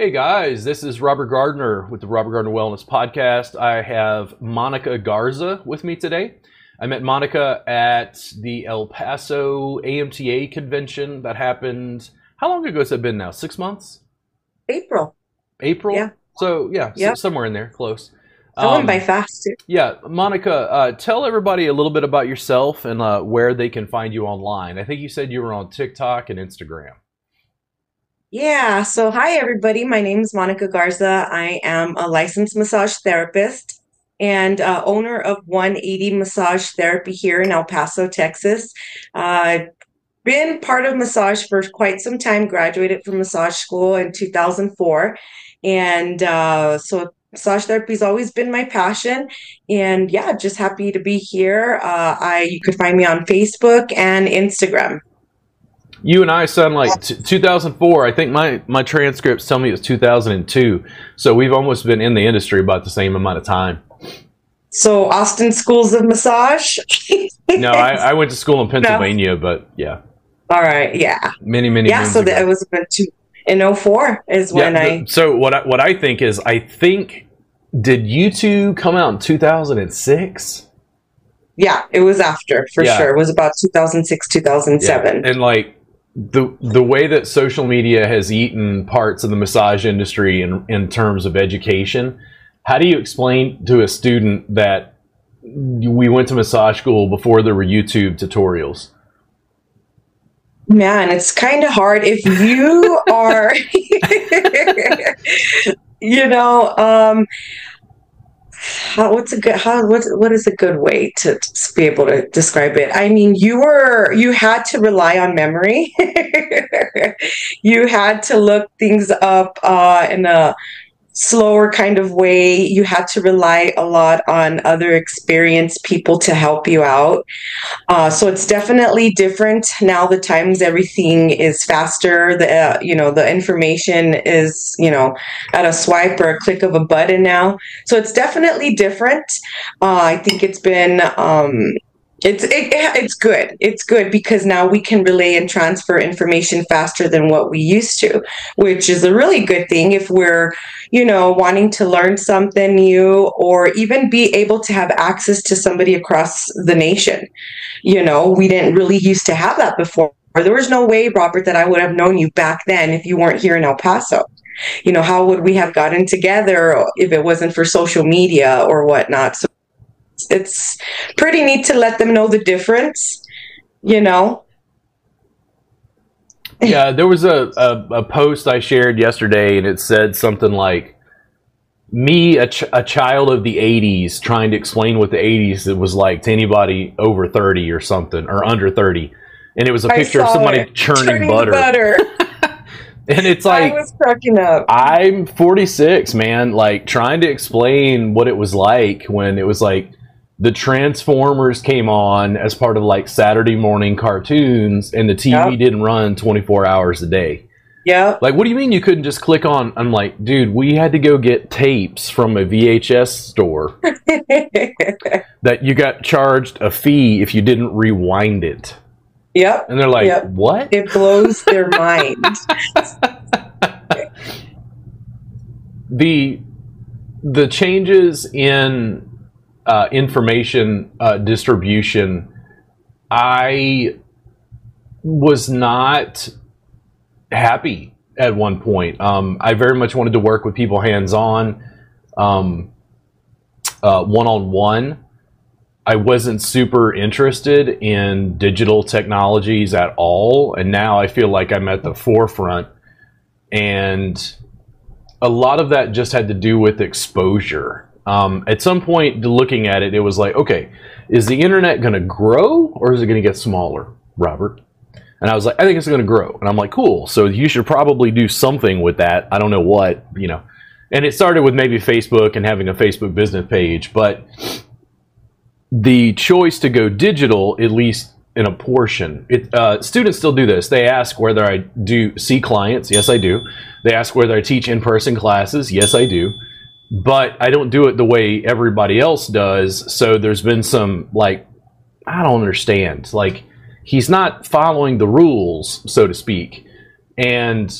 Hey guys, this is Robert Gardner with the Robert Gardner Wellness Podcast. I have Monica Garza with me today. I met Monica at the El Paso AMTA convention that happened. How long ago has that been now? Six months? April. April? Yeah. So, yeah, Yep. s- somewhere in there, close. Going Um, by fast. too. Yeah, Monica, uh, tell everybody a little bit about yourself and uh, where they can find you online. I think you said you were on TikTok and Instagram. Yeah. So, hi, everybody. My name is Monica Garza. I am a licensed massage therapist and uh, owner of 180 Massage Therapy here in El Paso, Texas. Uh, been part of massage for quite some time, graduated from massage school in 2004. And uh, so, massage therapy has always been my passion. And yeah, just happy to be here. Uh, I You could find me on Facebook and Instagram. You and I sound like t- 2004. I think my, my transcripts tell me it was 2002. So we've almost been in the industry about the same amount of time. So Austin Schools of Massage. No, I, I went to school in Pennsylvania, but yeah, All right, yeah, many, many yeah. So that it was about two in 04 is when Yeah, I so what I, what I think is I think did you two come out in 2006? yeah it was after for Yeah. sure. It was about 2006 2007. And like the the way that social media has eaten parts of the massage industry in in terms of education, how do you explain to a student that we went to massage school before there were YouTube tutorials? Man, it's kind of hard if you are, you know, um, how, what's a good how what what is a good way to be able to describe it? I mean, you were you had to rely on memory. you had to look things up uh, in a slower kind of way. You had to rely a lot on other experienced people to help you out. Uh, so it's definitely different now. The times everything is faster. The uh, you know the information is you know at a swipe or a click of a button now. So it's definitely different. Uh, I think it's been. Um, it's it, it's good. It's good because now we can relay and transfer information faster than what we used to, which is a really good thing if we're, you know, wanting to learn something new or even be able to have access to somebody across the nation. You know, we didn't really used to have that before. There was no way, Robert, that I would have known you back then if you weren't here in El Paso. You know, how would we have gotten together if it wasn't for social media or whatnot? So it's pretty neat to let them know the difference, you know. yeah, there was a, a, a post I shared yesterday, and it said something like, "Me, a, ch- a child of the '80s, trying to explain what the '80s was like to anybody over 30 or something, or under 30." And it was a I picture of somebody it. churning, butter. and it's like, I was cracking up. I'm 46, man. Like trying to explain what it was like when it was like the Transformers came on as part of like Saturday morning cartoons, and the TV Yep. didn't run 24 hours a day. Yeah. Like, what do you mean you couldn't just click on? I'm like, dude, we had to go get tapes from a VHS store that you got charged a fee if you didn't rewind it. yep. And they're like, Yep. what? It blows their mind. the the changes in uh, information uh, distribution, I was not happy at one point. Um, I very much wanted to work with people hands on, um, one on one. I wasn't super interested in digital technologies at all, and now I feel like I'm at the forefront. And a lot of that just had to do with exposure. Um, at some point, looking at it, it was like, okay, is the internet going to grow or is it going to get smaller, Robert? And I was like, I think it's going to grow. And I'm like, cool. So you should probably do something with that. I don't know what, you know. And it started with maybe Facebook and having a Facebook business page, but the choice to go digital, at least in a portion, it, uh, students still do this. They ask whether I do see clients. Yes, I do. They ask whether I teach in person classes. Yes, I do. But I don't do it the way everybody else does. So there's been some, like, I don't understand. Like, he's not following the rules, so to speak. And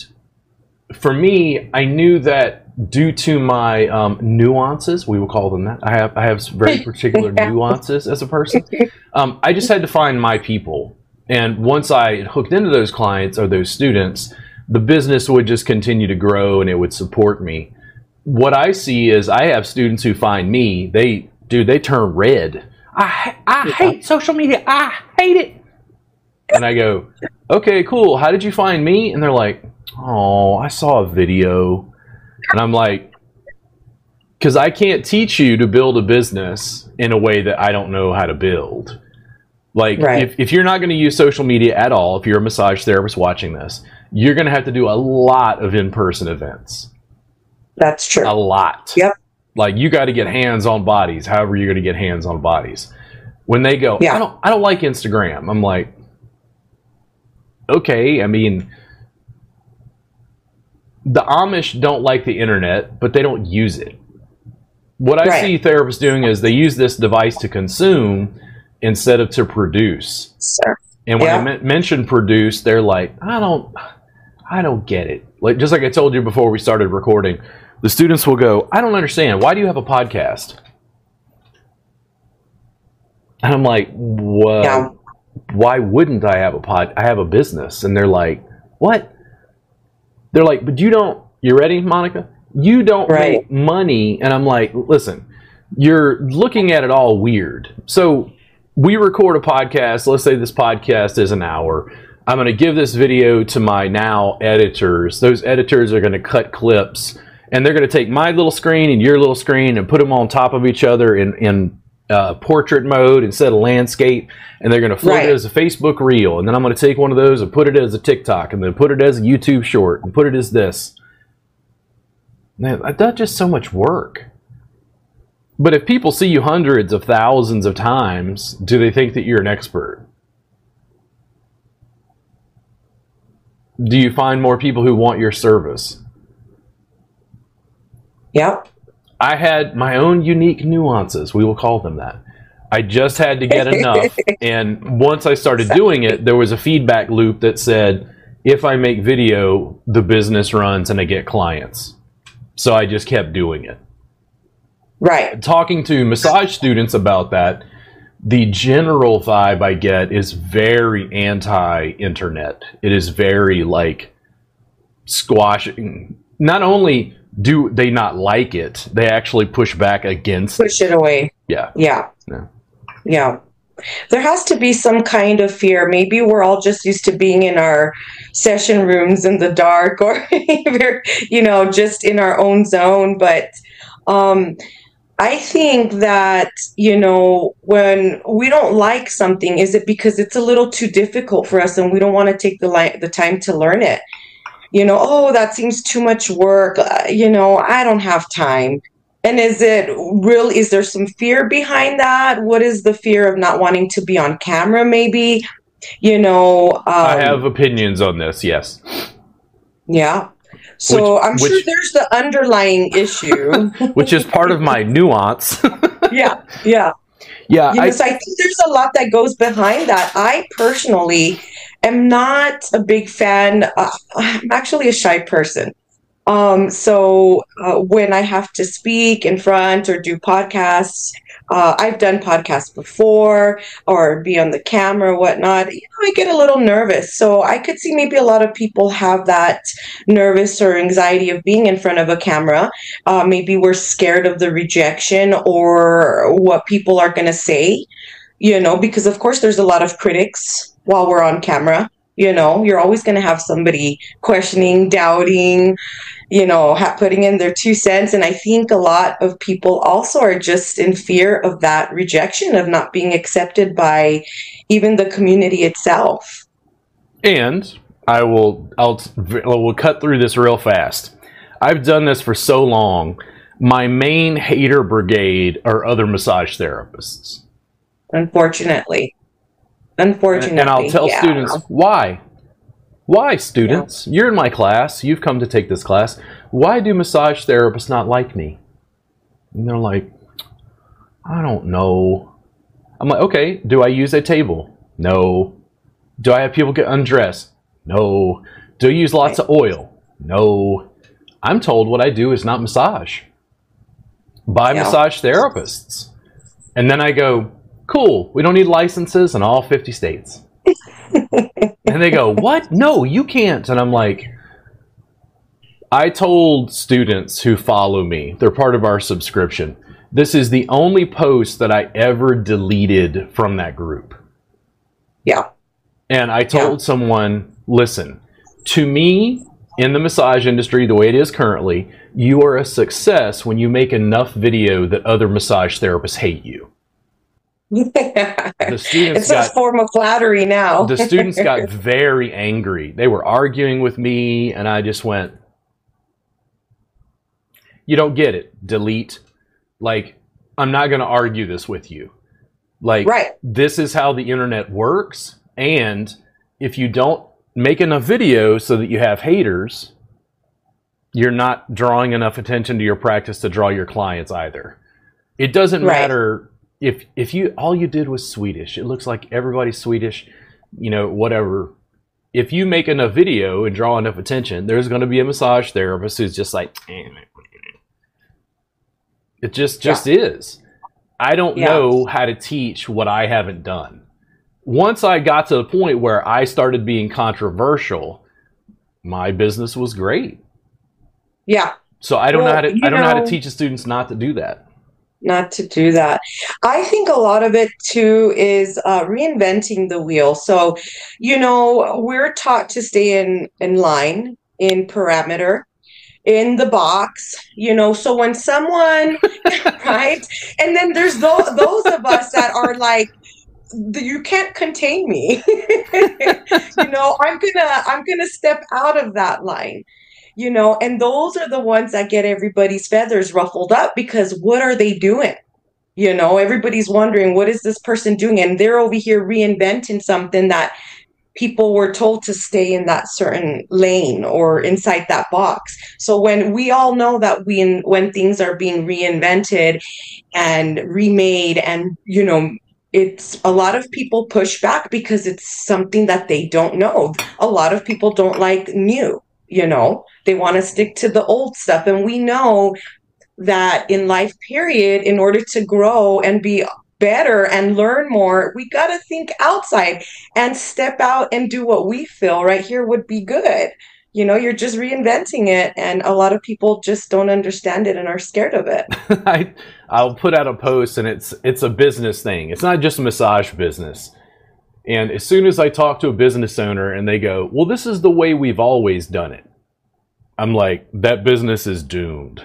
for me, I knew that due to my um, nuances, we will call them that. I have I have very particular nuances as a person. Um, I just had to find my people, and once I hooked into those clients or those students, the business would just continue to grow and it would support me. What I see is I have students who find me. They dude, they turn red. I I hate social media. I hate it. And I go, okay, cool. How did you find me? And they're like, oh, I saw a video. And I'm like, because I can't teach you to build a business in a way that I don't know how to build. Like, Right. if, if you're not going to use social media at all, if you're a massage therapist watching this, you're going to have to do a lot of in person events. That's true. A lot. Yep. Like, you got to get hands on bodies, however, you're going to get hands on bodies. When they go, Yeah. I don't, I don't like Instagram. I'm like, okay. I mean, the Amish don't like the internet, but they don't use it. What I Right. see therapists doing is they use this device to consume instead of to produce. Sure. And when I Yeah. men- mention produce, they're like, I don't, I don't get it. Like just like I told you before we started recording, the students will go, I don't understand. Why do you have a podcast? And I'm like, well, Yeah. why wouldn't I have a pod? I have a business. And they're like, what? They're like, but you don't, you ready, Monica? You don't Right. make money. And I'm like, listen, you're looking at it all weird. So we record a podcast. Let's say this podcast is an hour. I'm going to give this video to my now editors. Those editors are going to cut clips and they're going to take my little screen and your little screen and put them on top of each other in, in uh, portrait mode instead of landscape. And they're going to float Right. it as a Facebook reel. And then I'm going to take one of those and put it as a TikTok and then put it as a YouTube short and put it as this. Man, that's just so much work. But if people see you hundreds of thousands of times, do they think that you're an expert? Do you find more people who want your service? Yep. I had my own unique nuances. We will call them that. I just had to get enough. And once I started doing it, there was a feedback loop that said, if I make video, the business runs and I get clients. So I just kept doing it. Right. talking to massage students about that, the general vibe I get is very anti-internet. It is very like squashing. Not only do they not like it, they actually push back against. Push it away. Yeah. Yeah. Yeah. Yeah. There has to be some kind of fear. Maybe we're all just used to being in our session rooms in the dark or you know, just in our own zone. But um, I think that, you know, when we don't like something, is it because it's a little too difficult for us and we don't want to take the, li- the time to learn it? You know, oh, that seems too much work. Uh, you know, I don't have time. And is it real? Is there some fear behind that? What is the fear of not wanting to be on camera? Maybe, you know. Um, I have opinions on this, yes. Yeah. So Which- I'm sure there's the underlying issue. Which is part of my nuance. yeah. Yeah. yeah, You know, I, so I think there's a lot that goes behind that. I personally am not a big fan. Uh, I'm actually a shy person. Um, so uh, when I have to speak in front or do podcasts, uh, I've done podcasts before or be on the camera or whatnot. You know, I get a little nervous. So I could see maybe a lot of people have that nervous or anxiety of being in front of a camera. Uh, maybe we're scared of the rejection or what people are going to say, you know, because of course there's a lot of critics while we're on camera. You know, you're always going to have somebody questioning, doubting, you know, ha- putting in their two cents. And I think a lot of people also are just in fear of that rejection, of not being accepted by even the community itself. and I will I'll I will cut through this real fast. I've done this for so long. My main hater brigade are other massage therapists. Unfortunately. Unfortunately. And I'll tell yeah. students why. Why, students? You're in my class. You've come to take this class. Why do massage therapists not like me? And they're like, I don't know. I'm like, okay, do I use a table? No. Do I have people get undressed? No. Do I use lots of oil? No. I'm told what I do is not massage by Yeah. massage therapists. And then I go, cool, we don't need licenses in all 50 states. and they go, what? No, you can't. And I'm like, I told students who follow me, they're part of our subscription. This is the only post that I ever deleted from that group. Yeah. And I told someone, listen, to me, in the massage industry, the way it is currently, you are a success when you make enough video that other massage therapists hate you. The students it's a got form of flattery now. the students got very angry. They were arguing with me, and I just went, You don't get it. Delete. Like, I'm not going to argue this with you. Like, Right. this is how the internet works. And if you don't make enough videos so that you have haters, you're not drawing enough attention to your practice to draw your clients either. It doesn't Right. matter if if you all you did was Swedish. It looks like everybody's Swedish, you know, whatever. If you make enough video and draw enough attention, there's going to be a massage therapist who's just like "Eh, it just just is. I don't Yeah. know how to teach what I haven't done. Once I got to the point where I started being controversial, my business was great. yeah. So I don't know how to I don't know how to teach the students not to do that. Not to do that. I think a lot of it too is uh, reinventing the wheel. So, you know, we're taught to stay in in line, in parameter, in the box. You know, so when someone, right, and then there's those those of us that are like. You can't contain me. you know, I'm gonna I'm gonna step out of that line you know and those are the ones that get everybody's feathers ruffled up because what are they doing? You know everybody's wondering what is this person doing? And they're over here reinventing something that people were told to stay in that certain lane or inside that box. So when we all know that we when things are being reinvented and remade and you know it's a lot of people push back because it's something that they don't know. A lot of people don't like new you know they want to stick to the old stuff and we know that in life period in order to grow and be better and learn more we got to think outside and step out and do what we feel right here would be good you know you're just reinventing it and a lot of people just don't understand it and are scared of it I I'll put out a post and it's it's a business thing. It's not just a massage business. And as soon as I talk to a business owner and they go, "Well, this is the way we've always done it." I'm like, "That business is doomed."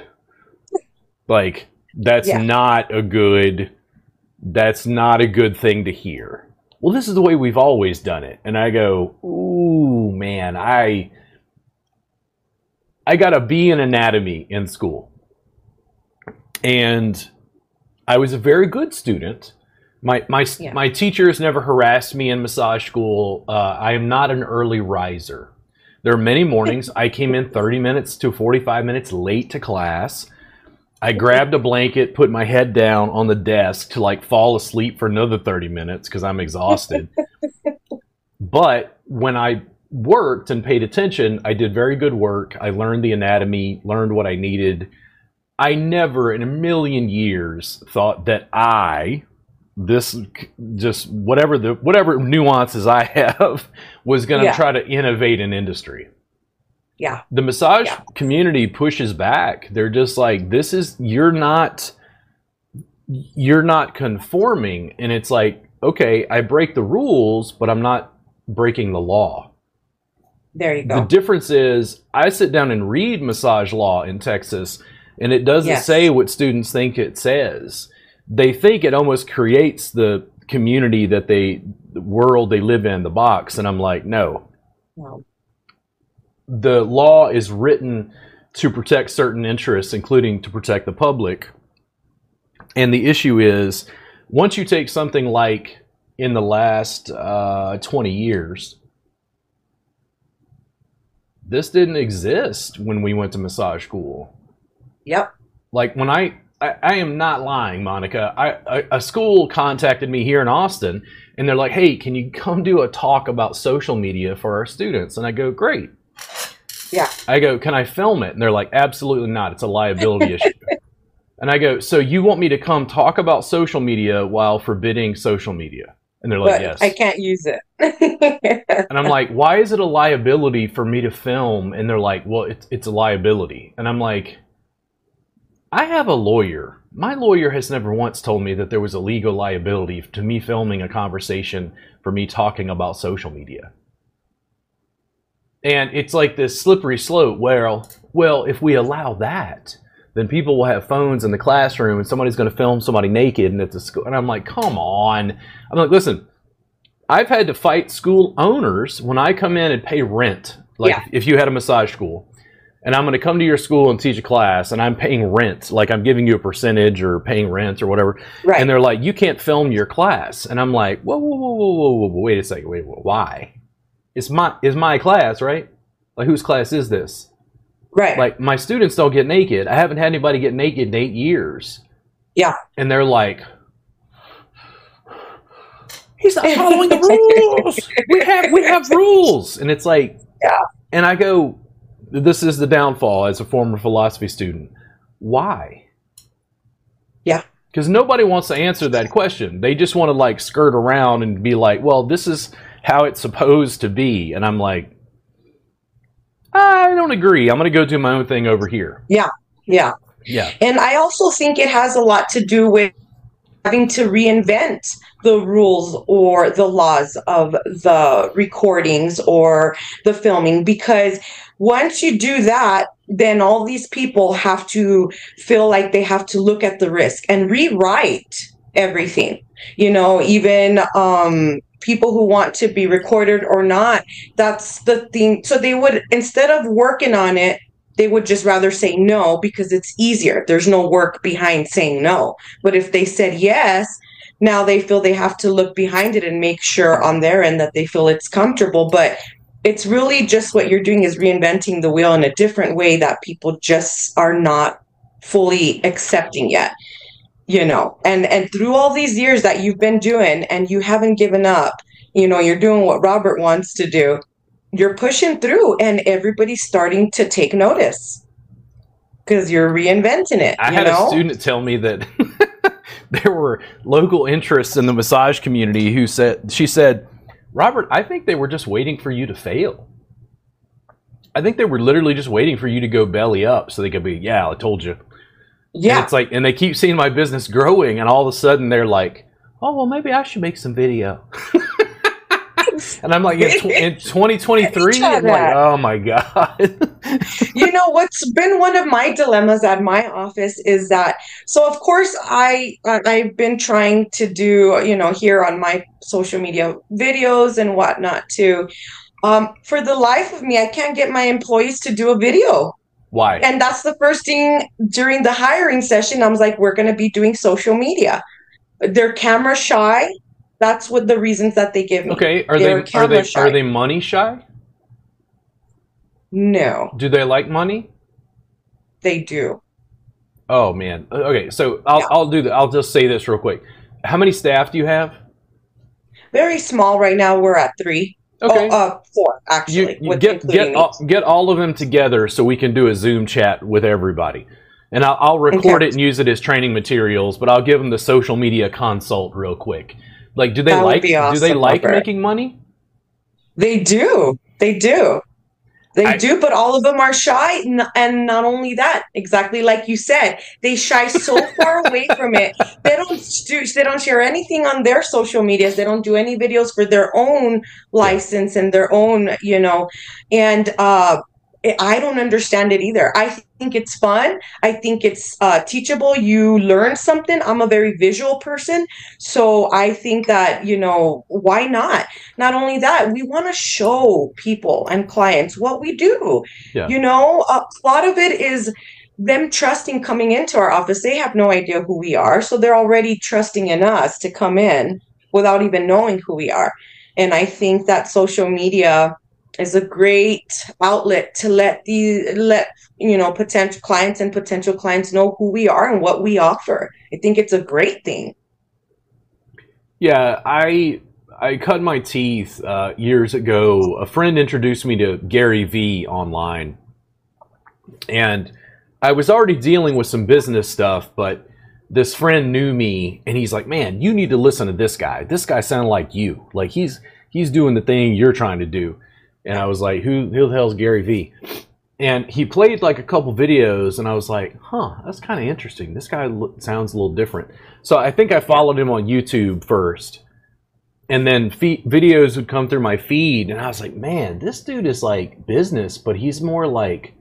Like that's Yeah. not a good that's not a good thing to hear. Well, this is the way we've always done it. And I go, "Ooh, man, I I got a B in anatomy in school." and I was a very good student. My my Yeah. my teachers never harassed me in massage school. Uh, I am not an early riser. There are many mornings I came in 30 minutes to 45 minutes late to class. I grabbed a blanket, put my head down on the desk to like fall asleep for another 30 minutes because I'm exhausted. but when I worked and paid attention, I did very good work. I learned the anatomy, learned what I needed. I never in a million years thought that I, this just whatever the whatever nuances I have, was going to Yeah. try to innovate an industry. yeah The massage Yeah. community pushes back. They're just like, this is you're not you're not conforming, and it's like, okay, I break the rules, but I'm not breaking the law. there you go. The difference is I sit down and read massage law in Texas, and it doesn't Yes. say what students think it says. They think it almost creates the community that they, the world they live in, the box. And I'm like, no. Wow. The law is written to protect certain interests, including to protect the public. And the issue is once you take something like in the last uh, 20 years, this didn't exist when we went to massage school. yep Like when I, I, I am not lying, Monica. I, a, a school contacted me here in Austin, and they're like, "Hey, can you come do a talk about social media for our students?" And I go, "Great." Yeah. I go, can I film it? And they're like, absolutely not. It's a liability issue. And I go, so you want me to come talk about social media while forbidding social media? And they're like, but yes. I can't use it. And I'm like, why is it a liability for me to film? And they're like, well, it's, it's a liability. And I'm like, I have a lawyer. My lawyer has never once told me that there was a legal liability to me filming a conversation for me talking about social media. And it's like this slippery slope where, well, if we allow that, then people will have phones in the classroom and somebody's going to film somebody naked and it's a school. And I'm like, come on. I'm like, listen, I've had to fight school owners when I come in and pay rent. Like Yeah. if you had a massage school and I'm going to come to your school and teach a class and I'm paying rent, like I'm giving you a percentage or paying rent or whatever. right. And they're like, you can't film your class. And I'm like, whoa, whoa, whoa, whoa, whoa, whoa, whoa, wait a second. Wait, whoa, why? It's my, it's my class, right? Like whose class is this? right. Like my students don't get naked. I haven't had anybody get naked in eight years. Yeah. And they're like, he's not following the rules. We have we have rules. And it's like, Yeah. And I go, this is the downfall as a former philosophy student. Why? Yeah. Because nobody wants to answer that question. They just want to like skirt around and be like, well, this is how it's supposed to be. And I'm like, I don't agree. I'm going to go do my own thing over here. yeah. Yeah. Yeah. And I also think it has a lot to do with having to reinvent the rules or the laws of the recordings or the filming because once you do that, then all these people have to feel like they have to look at the risk and rewrite everything. You know, even um people who want to be recorded or not, that's the thing. So they would instead of working on it, they would just rather say no because it's easier. There's no work behind saying no. But if they said yes, now they feel they have to look behind it and make sure on their end that they feel it's comfortable. But it's really just what you're doing is reinventing the wheel in a different way that people just are not fully accepting yet. You know, and and through all these years that you've been doing and you haven't given up, you know, you're doing what Robert wants to do you're pushing through and everybody's starting to take notice because you're reinventing it I had know a student tell me that there were local interests in the massage community who said she said, "Robert, I think they were just waiting for you to fail. I think they were literally just waiting for you to go belly up so they could be, yeah, I told you." And yeah it's like, and they keep seeing my business growing, and all of a sudden they're like, "Oh, well, maybe I should make some video." and I'm like, in, in 2023, I'm like, oh my god. you know what's been one of my dilemmas at my office is that so of course i I- i've been trying to do you know here on my social media videos and whatnot too um, for the life of me i can't get my employees to do a video Why? And that's the first thing during the hiring session. I was like, we're going to be doing social media. They're camera shy. That's what the reasons that they give me. Okay, are they are they shy. are they money shy? No, Do they like money? they do. Oh man. Okay, so I'll Yeah. I'll do that. I'll just say this real quick. How many staff do you have? Very small right now. We're at three. Okay. Oh, uh, four actually. you with get get all, get all of them together so we can do a Zoom chat with everybody. And I'll, I'll record Okay. it and use it as training materials, but I'll give them the social media consult real quick. Like, do they That like be do they like Robert. making money? They do. They do. They I- do, but all of them are shy. And not only that, exactly like you said, they shy so far away from it. They don't do, they don't share anything on their social medias. They don't do any videos for their own license and their own, you know. And uh, I don't understand it either. I think it's fun. I think it's uh, teachable. You learn something. I'm a very visual person, so I think that you know why not not only that we want to show people and clients what we do Yeah. you know a lot of it is them trusting coming into our office they have no idea who we are so they're already trusting in us to come in without even knowing who we are and i think that social media is a great outlet to let the let you know potential clients and potential clients know who we are and what we offer i think it's a great thing Yeah, I I cut my teeth uh, years ago. A friend introduced me to Gary Vee online, and I was already dealing with some business stuff, but this friend knew me, and he's like, "Man, you need to listen to this guy. This guy sounded like you. Like he's he's doing the thing you're trying to do." And I was like, "Who who the hell's Gary Vee?" And he played like a couple videos, and I was like, "Huh, that's kind of interesting. This guy lo- sounds a little different." So I think I followed him on YouTube first and then fe- videos would come through my feed and i was like man this dude is like business but he's more like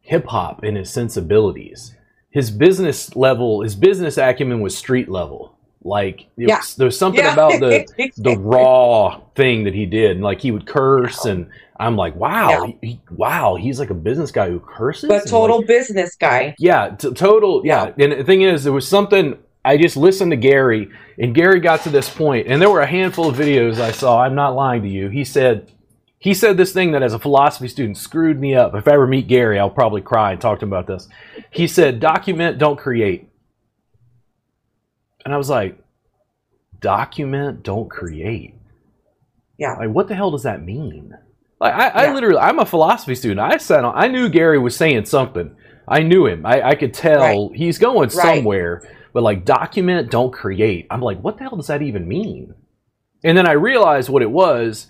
hip hop in his sensibilities his business level his business acumen was street level like Yeah. was, there's something Yeah. about the the raw thing that he did and like he would curse and i'm like wow Yeah. he- wow he's like a business guy who curses but total like, business guy. yeah, t- total. Yeah. And the thing is, there was something I just listened to Gary, and Gary got to this point, and there were a handful of videos I saw. I'm not lying to you. He said, he said this thing that as a philosophy student screwed me up. If I ever meet Gary, I'll probably cry and talk to him about this. He said, document, don't create. And I was like, document, don't create. Yeah. Like, what the hell does that mean? Like, I, I Yeah. literally, I'm a philosophy student. I sat on, I knew Gary was saying something. I knew him. I, I could tell Right. he's going Right. somewhere. But like, document, don't create. I'm like, what the hell does that even mean? And then I realized what it was.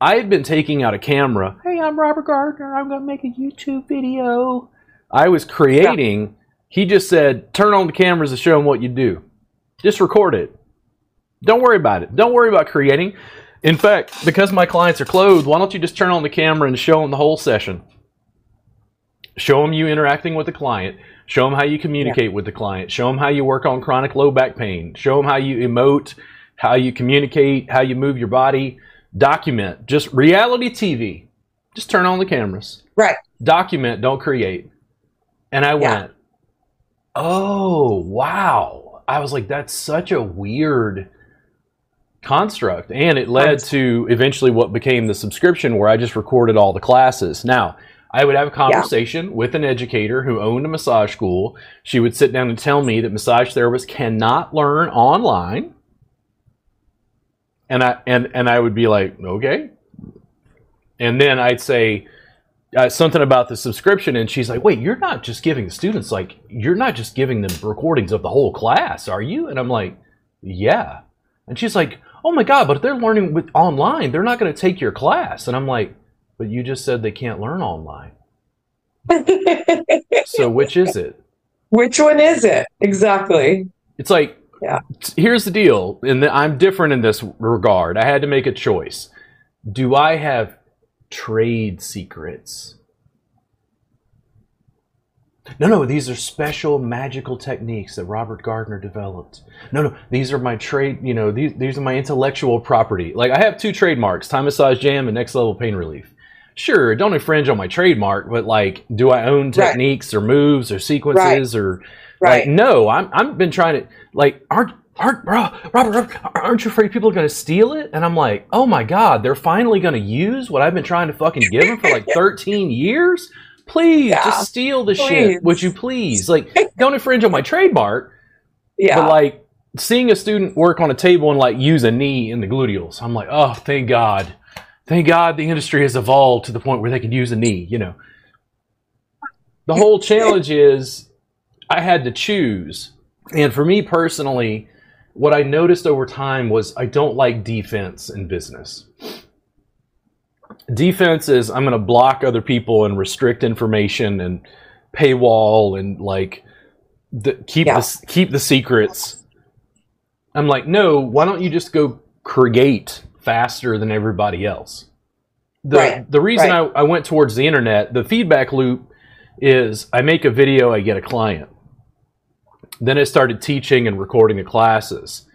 I had been taking out a camera. Hey, I'm Robert Gardner. I'm going to make a YouTube video. I was creating. He just said, turn on the cameras and show them what you do. Just record it. Don't worry about it. Don't worry about creating. In fact, because my clients are clothed, why don't you just turn on the camera and show them the whole session? Show them you interacting with the client. Show them how you communicate with the client. Show them how you work on chronic low back pain. Show them how you emote, how you communicate, how you move your body. Document. Just reality TV. Just turn on the cameras. Right. Document, don't create. And I Yeah. went, oh, wow. I was like, that's such a weird construct. And it led to eventually what became the subscription where I just recorded all the classes. Now, I would have a conversation with an educator who owned a massage school. She would sit down and tell me that massage therapists cannot learn online. And I and and I would be like, okay. And then I'd say uh, something about the subscription, and she's like, "Wait, you're not just giving the students like you're not just giving them recordings of the whole class, are you?" And I'm like, "Yeah." And she's like, "Oh my god, but if they're learning with online, they're not going to take your class." And I'm like, "But you just said they can't learn online. So which is it?" Which one is it? Exactly. It's like, Yeah. here's the deal, and I'm different in this regard. I had to make a choice. Do I have trade secrets? No, no, these are special magical techniques that Robert Gardner developed. No, no, these are my trade, you know, these, these are my intellectual property. Like, I have two trademarks Thai Massage Jam and Next Level Pain Relief. Sure, don't infringe on my trademark, but like, do I own Right. techniques or moves or sequences or Right. like, no, I'm I've been trying to like aren't aren't bro, Robert, aren't you afraid people are going to steal it? And I'm like, oh my god, they're finally going to use what I've been trying to fucking give them for like 13 years. Please, Yeah. just steal the shit, would you please? Like, don't infringe on my trademark. yeah. But like seeing a student work on a table and like use a knee in the gluteals, I'm like, oh, thank God, thank God the industry has evolved to the point where they can use a knee. You know, the whole challenge is I had to choose, and for me personally, what I noticed over time was I don't like defense in business. Defense is I'm going to block other people and restrict information and paywall and like the, keep Yeah. the keep the secrets. I'm like, no. Why don't you just go create faster than everybody else? The Right, the reason right. I, I went towards the internet, the feedback loop is I make a video, I get a client. Then I started teaching and recording the classes.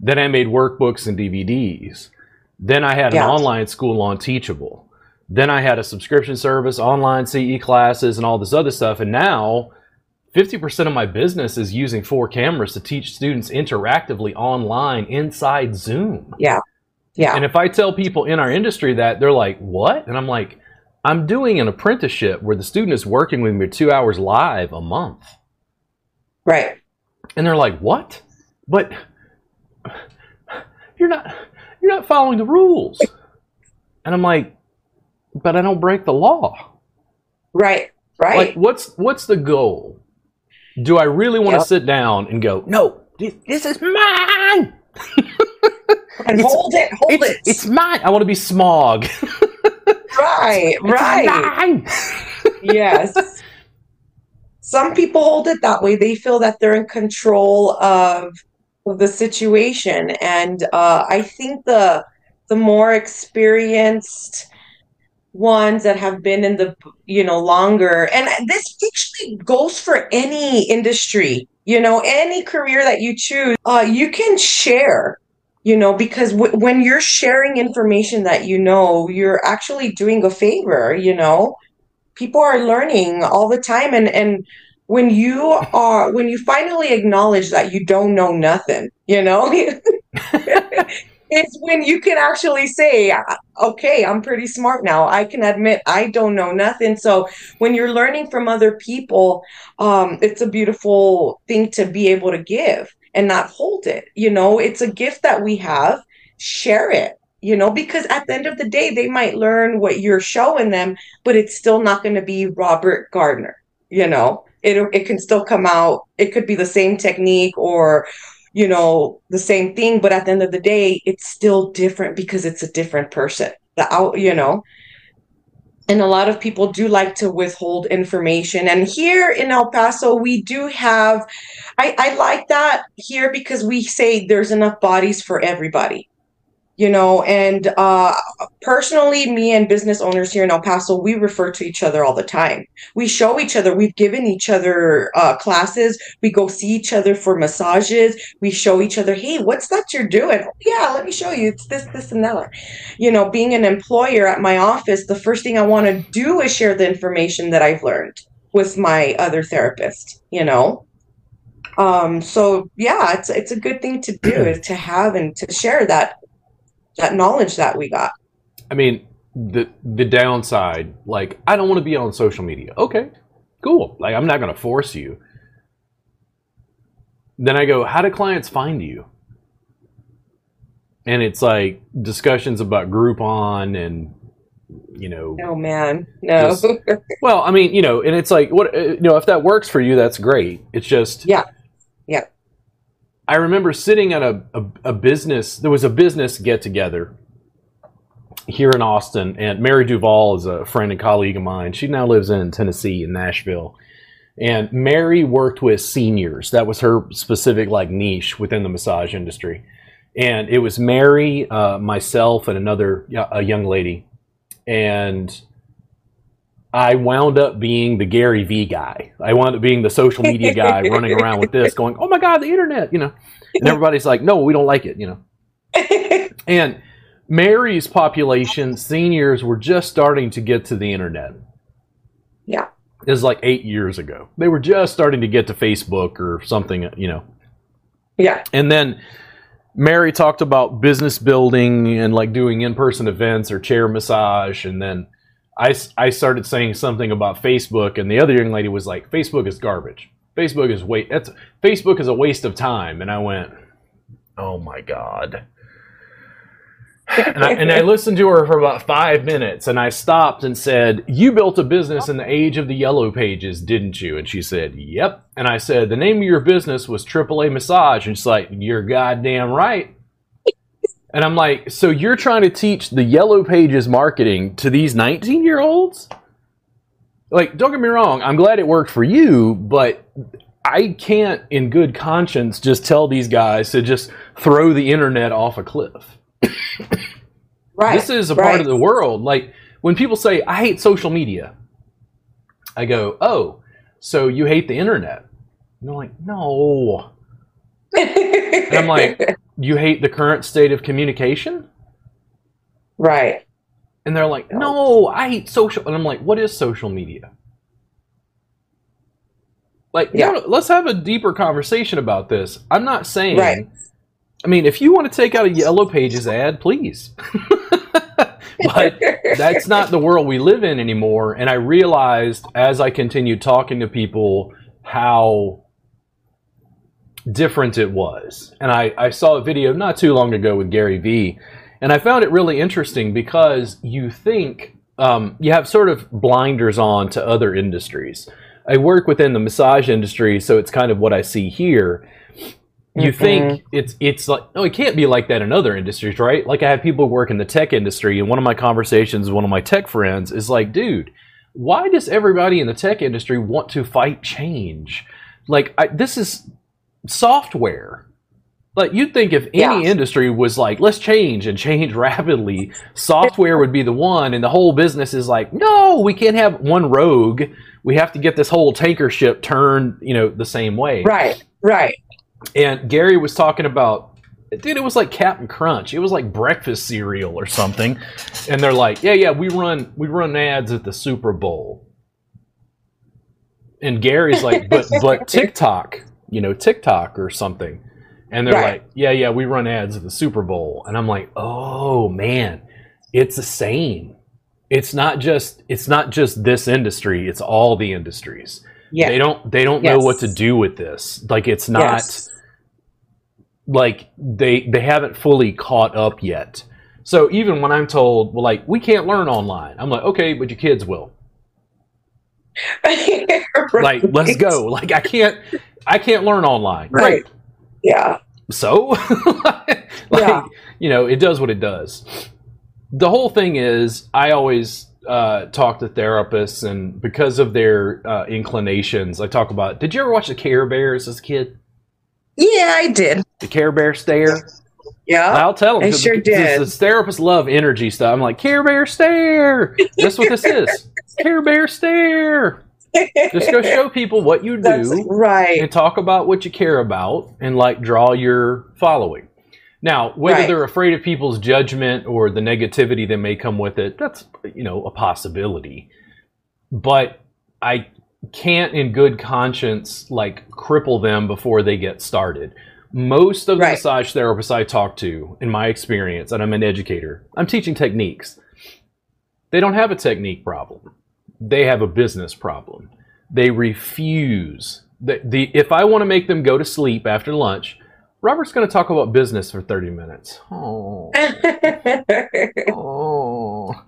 Then I made workbooks and DVDs. Then I had Yeah. an online school on Teachable. Then I had a subscription service, online CE classes, and all this other stuff. And now 50% of my business is using four cameras to teach students interactively online inside Zoom. Yeah. Yeah. And if I tell people in our industry that, they're like, what? And I'm like, I'm doing an apprenticeship where the student is working with me two hours live a month. Right. And they're like, what? But you're not. you're not following the rules. And I'm like, but I don't break the law. Right. Right. Like, what's what's the goal? Do I really want to Yep. sit down and go, no, this, this is mine. and hold it, hold It's, it. it's mine. I want to be Smaug. right, It's right. mine. yes. Some people hold it that way. They feel that they're in control of, the situation, and uh, I think the the more experienced ones that have been in the you know longer, and this actually goes for any industry, you know, any career that you choose. Uh, you can share. You know, because w- when you're sharing information that you know, you're actually doing a favor, you know people are learning all the time. And and when you are when you finally acknowledge that you don't know nothing you know it's when you can actually say okay i'm pretty smart now. I can admit i don't know nothing. So when you're learning from other people um it's a beautiful thing to be able to give and not hold it you know? It's a gift that we have. Share it you know because at the end of the day they might learn what you're showing them but it's still not going to be Robert Gardner. You know, it it can still come out. It could be the same technique or, you know, the same thing, but at the end of the day, it's still different because it's a different person. The out, you know. And a lot of people do like to withhold information. And here in El Paso, we do have, I, I like that here because we say there's enough bodies for everybody you know and uh personally me and business owners here in el paso we refer to each other all the time. We show each other we've given each other uh, classes. We go see each other for massages. We show each other hey what's that you're doing? "Oh, yeah let me show you. It's this this and that. You know being an employer at my office the first thing i want to do is share the information that i've learned with my other therapist you know? Um so yeah it's it's a good thing to do is to have and to share that that knowledge that we got. I mean, the the downside, like, I don't want to be on social media. Okay, cool. Like, I'm not going to force you. Then I go, how do clients find you? And it's like discussions about Groupon and, you know, Oh man, no. Just- well, I mean, you know, and it's like, what, you know, if that works for you, that's great. It's just, Yeah. Yeah. I remember sitting at a, a, a business, there was a business get together here in Austin, and Mary Duval is a friend and colleague of mine. She now lives in Tennessee, in Nashville. And Mary worked with seniors. That was her specific like niche within the massage industry. And it was Mary, uh, myself, and another a young lady. And I wound up being the Gary Vee guy. I wound up being the social media guy running around with this, going, "Oh my God, the internet!" You know, and everybody's like, "No, we don't like it," you know. And Mary's population, seniors, were just starting to get to the internet. Yeah. It was like eight years ago. They were just starting to get to Facebook or something, you know. yeah. And then Mary talked about business building and like doing in person events or chair massage. And then I, I started saying something about Facebook, and the other young lady was like, Facebook is garbage. Facebook is wait. That's Facebook is a waste of time. And I went, oh my god. And I, and I listened to her for about five minutes, and I stopped and said, "You built a business in the age of the yellow pages, didn't you?" And she said, "Yep." And I said, "The name of your business was AAA Massage," and she's like, "You're goddamn right." And I'm like, "So you're trying to teach the yellow pages marketing to these 19 year olds?" Like, don't get me wrong, I'm glad it worked for you, but I can't, in good conscience, just tell these guys to just throw the internet off a cliff. Right. This is a right. part of the world. Like when people say, I hate social media, I go, Oh, so you hate the internet? And they're like, No. And I'm like, You hate the current state of communication? right. And they're like, No, I hate social. And I'm like, What is social media? Like, you know, let's have a deeper conversation about this. I'm not saying. Right. I mean, if you want to take out a Yellow Pages ad, please. but that's not the world we live in anymore. And I realized as I continued talking to people how different it was. And I, I saw a video not too long ago with Gary Vee. And I found it really interesting because you think um, you have sort of blinders on to other industries. I work within the massage industry, so it's kind of what I see here. You Mhm. think it's it's like oh it can't be like that in other industries, right? Like I have people who work in the tech industry, and one of my conversations with one of my tech friends is like, dude, why does everybody in the tech industry want to fight change? Like I, this is software. Like you'd think if any Yeah. industry was like, let's change and change rapidly, software would be the one, and the whole business is like, no, we can't have one rogue. We have to get this whole tanker ship turned, you know, the same way. Right, right. And Gary was talking about, dude, it was like Captain Crunch. It was like breakfast cereal or something. And they're like, yeah, yeah, we run we run ads at the Super Bowl. And Gary's like, but but TikTok, you know, TikTok or something. And they're Right. like, yeah, yeah, we run ads at the Super Bowl. And I'm like, oh man, it's the same. It's not just it's not just this industry, it's all the industries Yeah. they don't they don't know what to do with this like it's not Yes. like they they haven't fully caught up yet so even when i'm told well like we can't learn online i'm like okay but your kids will like let's go like i can't i can't learn online Right. Great. Yeah. so like Yeah. you know it does what it does the whole thing is i always uh, talk to therapists and because of their uh, inclinations i talk about did you ever watch the care bears as a kid Yeah, I did. the care bear stare Yeah. i'll tell them I sure did. the therapists love energy stuff i'm like care bear stare that's what this is care bear stare just go show people what you That's do right. and talk about what you care about and like draw your following. Now, whether Right. they're afraid of people's judgment or the negativity that may come with it, that's you know a possibility. But I can't in good conscience like cripple them before they get started. Most of the massage therapists I talk to, in my experience, and I'm an educator, I'm teaching techniques. They don't have a technique problem. They have a business problem. They refuse. The, the if I want to make them go to sleep after lunch, Robert's going to talk about business for 30 minutes. Oh, oh.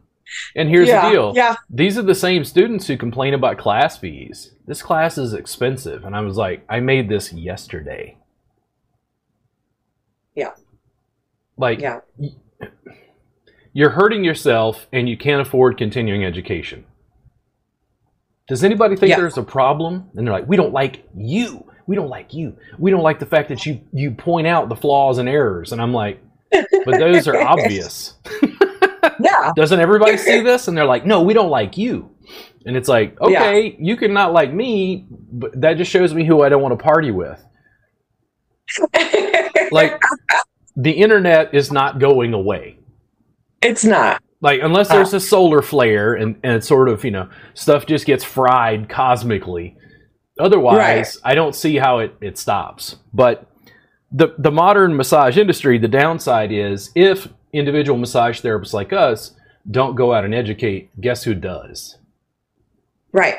And here's yeah, the deal. Yeah. These are the same students who complain about class fees. This class is expensive. And I was like, I made this yesterday. Yeah. Like, Yeah. you're hurting yourself and you can't afford continuing education. Does anybody think Yeah. there's a problem? And they're like, we don't like you. We don't like you. We don't like the fact that you you point out the flaws and errors. And I'm like, but those are obvious. Yeah. Doesn't everybody see this? And they're like, no, we don't like you. And it's like, Yeah. okay, you can not like me, but that just shows me who I don't want to party with. Like, the internet is not going away. it's not. Like, unless there's a solar flare and, and sort of, you know, stuff just gets fried cosmically. Otherwise, Right. I don't see how it, it stops. But the, the modern massage industry, the downside is if individual massage therapists like us don't go out and educate, guess who does? Right.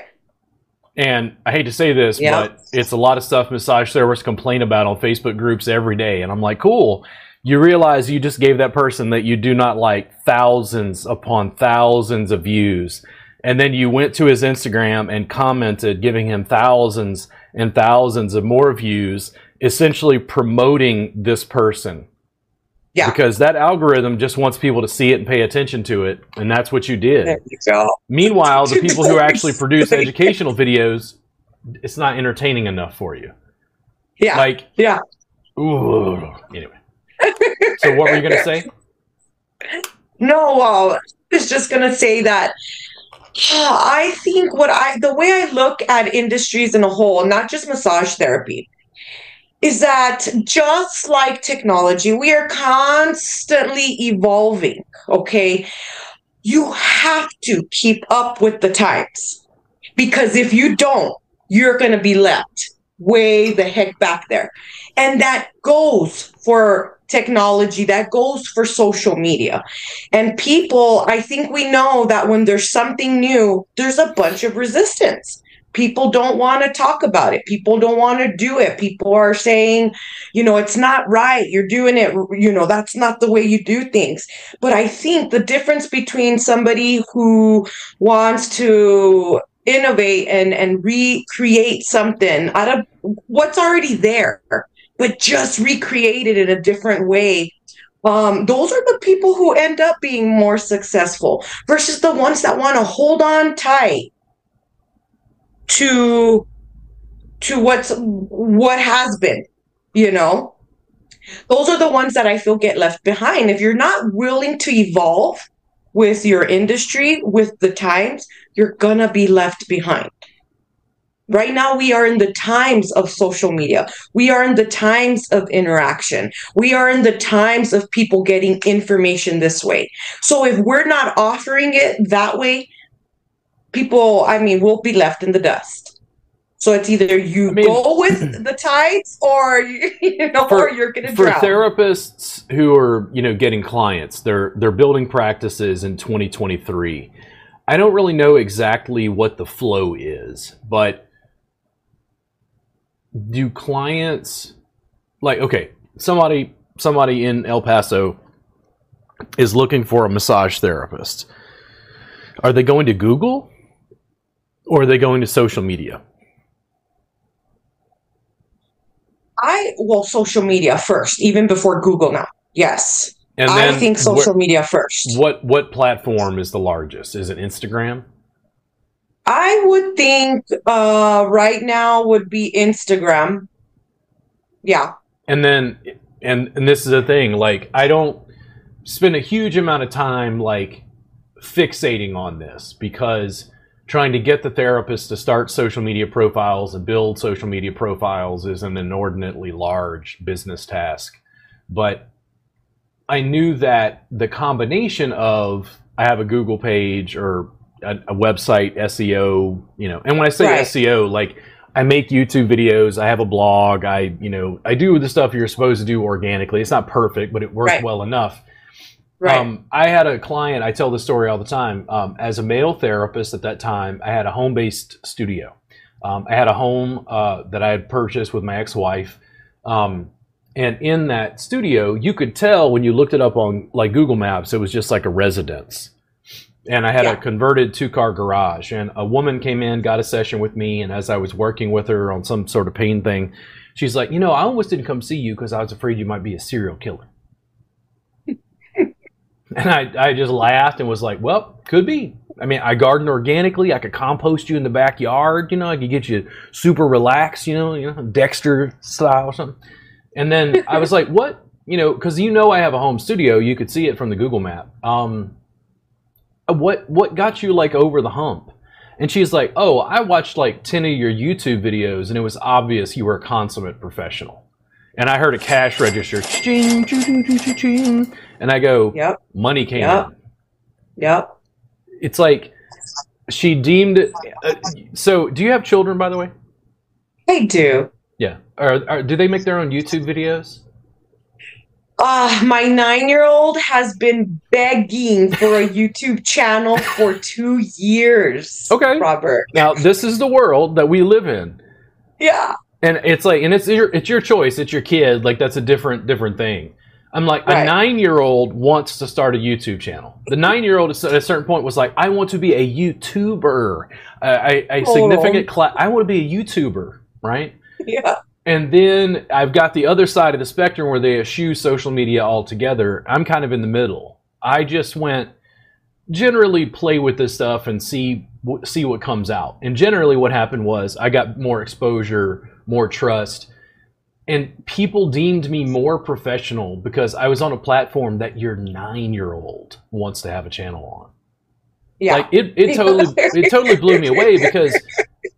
And I hate to say this, Yeah. but it's a lot of stuff massage therapists complain about on Facebook groups every day. And I'm like, cool. You realize you just gave that person that you do not like thousands upon thousands of views. And then you went to his Instagram and commented, giving him thousands and thousands of more views, essentially promoting this person. Yeah. Because that algorithm just wants people to see it and pay attention to it. And that's what you did. You. Meanwhile, the people who actually produce educational videos, it's not entertaining enough for you. Yeah. Like, yeah. ooh. Anyway. So what were you gonna say? No, well, I was just gonna say that uh, I think what I the way I look at industries in a whole, not just massage therapy, is that just like technology, we are constantly evolving. Okay. You have to keep up with the times because if you don't, you're going to be left way the heck back there. And that goes for technology, that goes for social media. And people, I think we know that when there's something new, there's a bunch of resistance. people don't want to talk about it. People don't want to do it. People are saying, you know, it's not right. You're doing it, you know, that's not the way you do things. But I think the difference between somebody who wants to innovate and and recreate something out of what's already there but just recreate it in a different way. Um, those are the people who end up being more successful versus the ones that want to hold on tight to to what's what has been you know? Those are the ones that i feel get left behind. If you're not willing to evolve with your industry with the times you're gonna be left behind Right now, we are in the times of social media. We are in the times of interaction. We are in the times of people getting information this way. So if we're not offering it that way, people, I mean, will be left in the dust. So it's either you I mean, go with the tides, or you know, for, or you're going to for therapists who are you know getting clients. They're they're building practices in 2023. I don't really know exactly what the flow is, but do clients like okay somebody somebody in el paso is looking for a massage therapist. Are they going to google or are they going to social media? I well social media first even before google now. Yes. And i think social what, media first. what what platform is the largest? Is it instagram I would think uh, right now would be Instagram. Yeah. And then, and and this is the thing. Like, I don't spend a huge amount of time like fixating on this because trying to get the therapist to start social media profiles and build social media profiles is an inordinately large business task. But I knew that the combination of I have a Google page or a, a website SEO, you know. And when I say right. SEO, like I make YouTube videos, I have a blog, I, you know, I do the stuff you're supposed to do organically. It's not perfect, but it works right. well enough. Right. Um, I had a client, I tell this story all the time. Um, as a male therapist at that time, I had a home based studio. Um, I had a home uh, that I had purchased with my ex wife. Um, and in that studio, you could tell when you looked it up on like Google Maps, it was just like a residence and I had yeah. a converted two car garage. And a woman came in, got a session with me, and as I was working with her on some sort of pain thing, she's like, "You know, I almost didn't come see you because I was afraid you might be a serial killer." and I, I just laughed and was like, "Well, could be. I mean, I garden organically. I could compost you in the backyard. You know, I could get you super relaxed. You know, you know, Dexter style or something." And then I was like, "What?" You know, because you know I have a home studio. You could see it from the Google map. Um, what what got you like over the hump? And she's like, "Oh, I watched like 10 of your YouTube videos and it was obvious you were a consummate professional." And I heard a cash register, ching, ching, ching, ching, and I go, "Yep." Money came yep. in. Yep. It's like she deemed it. Uh, so, do you have children, by the way? I do. Yeah. Or, or do they make their own YouTube videos? Uh, my nine year old has been begging for a YouTube channel for two years. Okay. Robert. Now, this is the world that we live in. Yeah. And it's like, and it's your, it's your choice. It's your kid. Like, that's a different, different thing. I'm like, right. a nine year old wants to start a YouTube channel. The nine year old at a certain point was like, I want to be a YouTuber, a, a, a significant oh. class. I want to be a YouTuber, right? Yeah. And then I've got the other side of the spectrum where they eschew social media altogether. I'm kind of in the middle. I just went generally play with this stuff and see see what comes out. And generally, what happened was I got more exposure, more trust, and people deemed me more professional because I was on a platform that your nine year old wants to have a channel on. Yeah, like it, it totally it totally blew me away because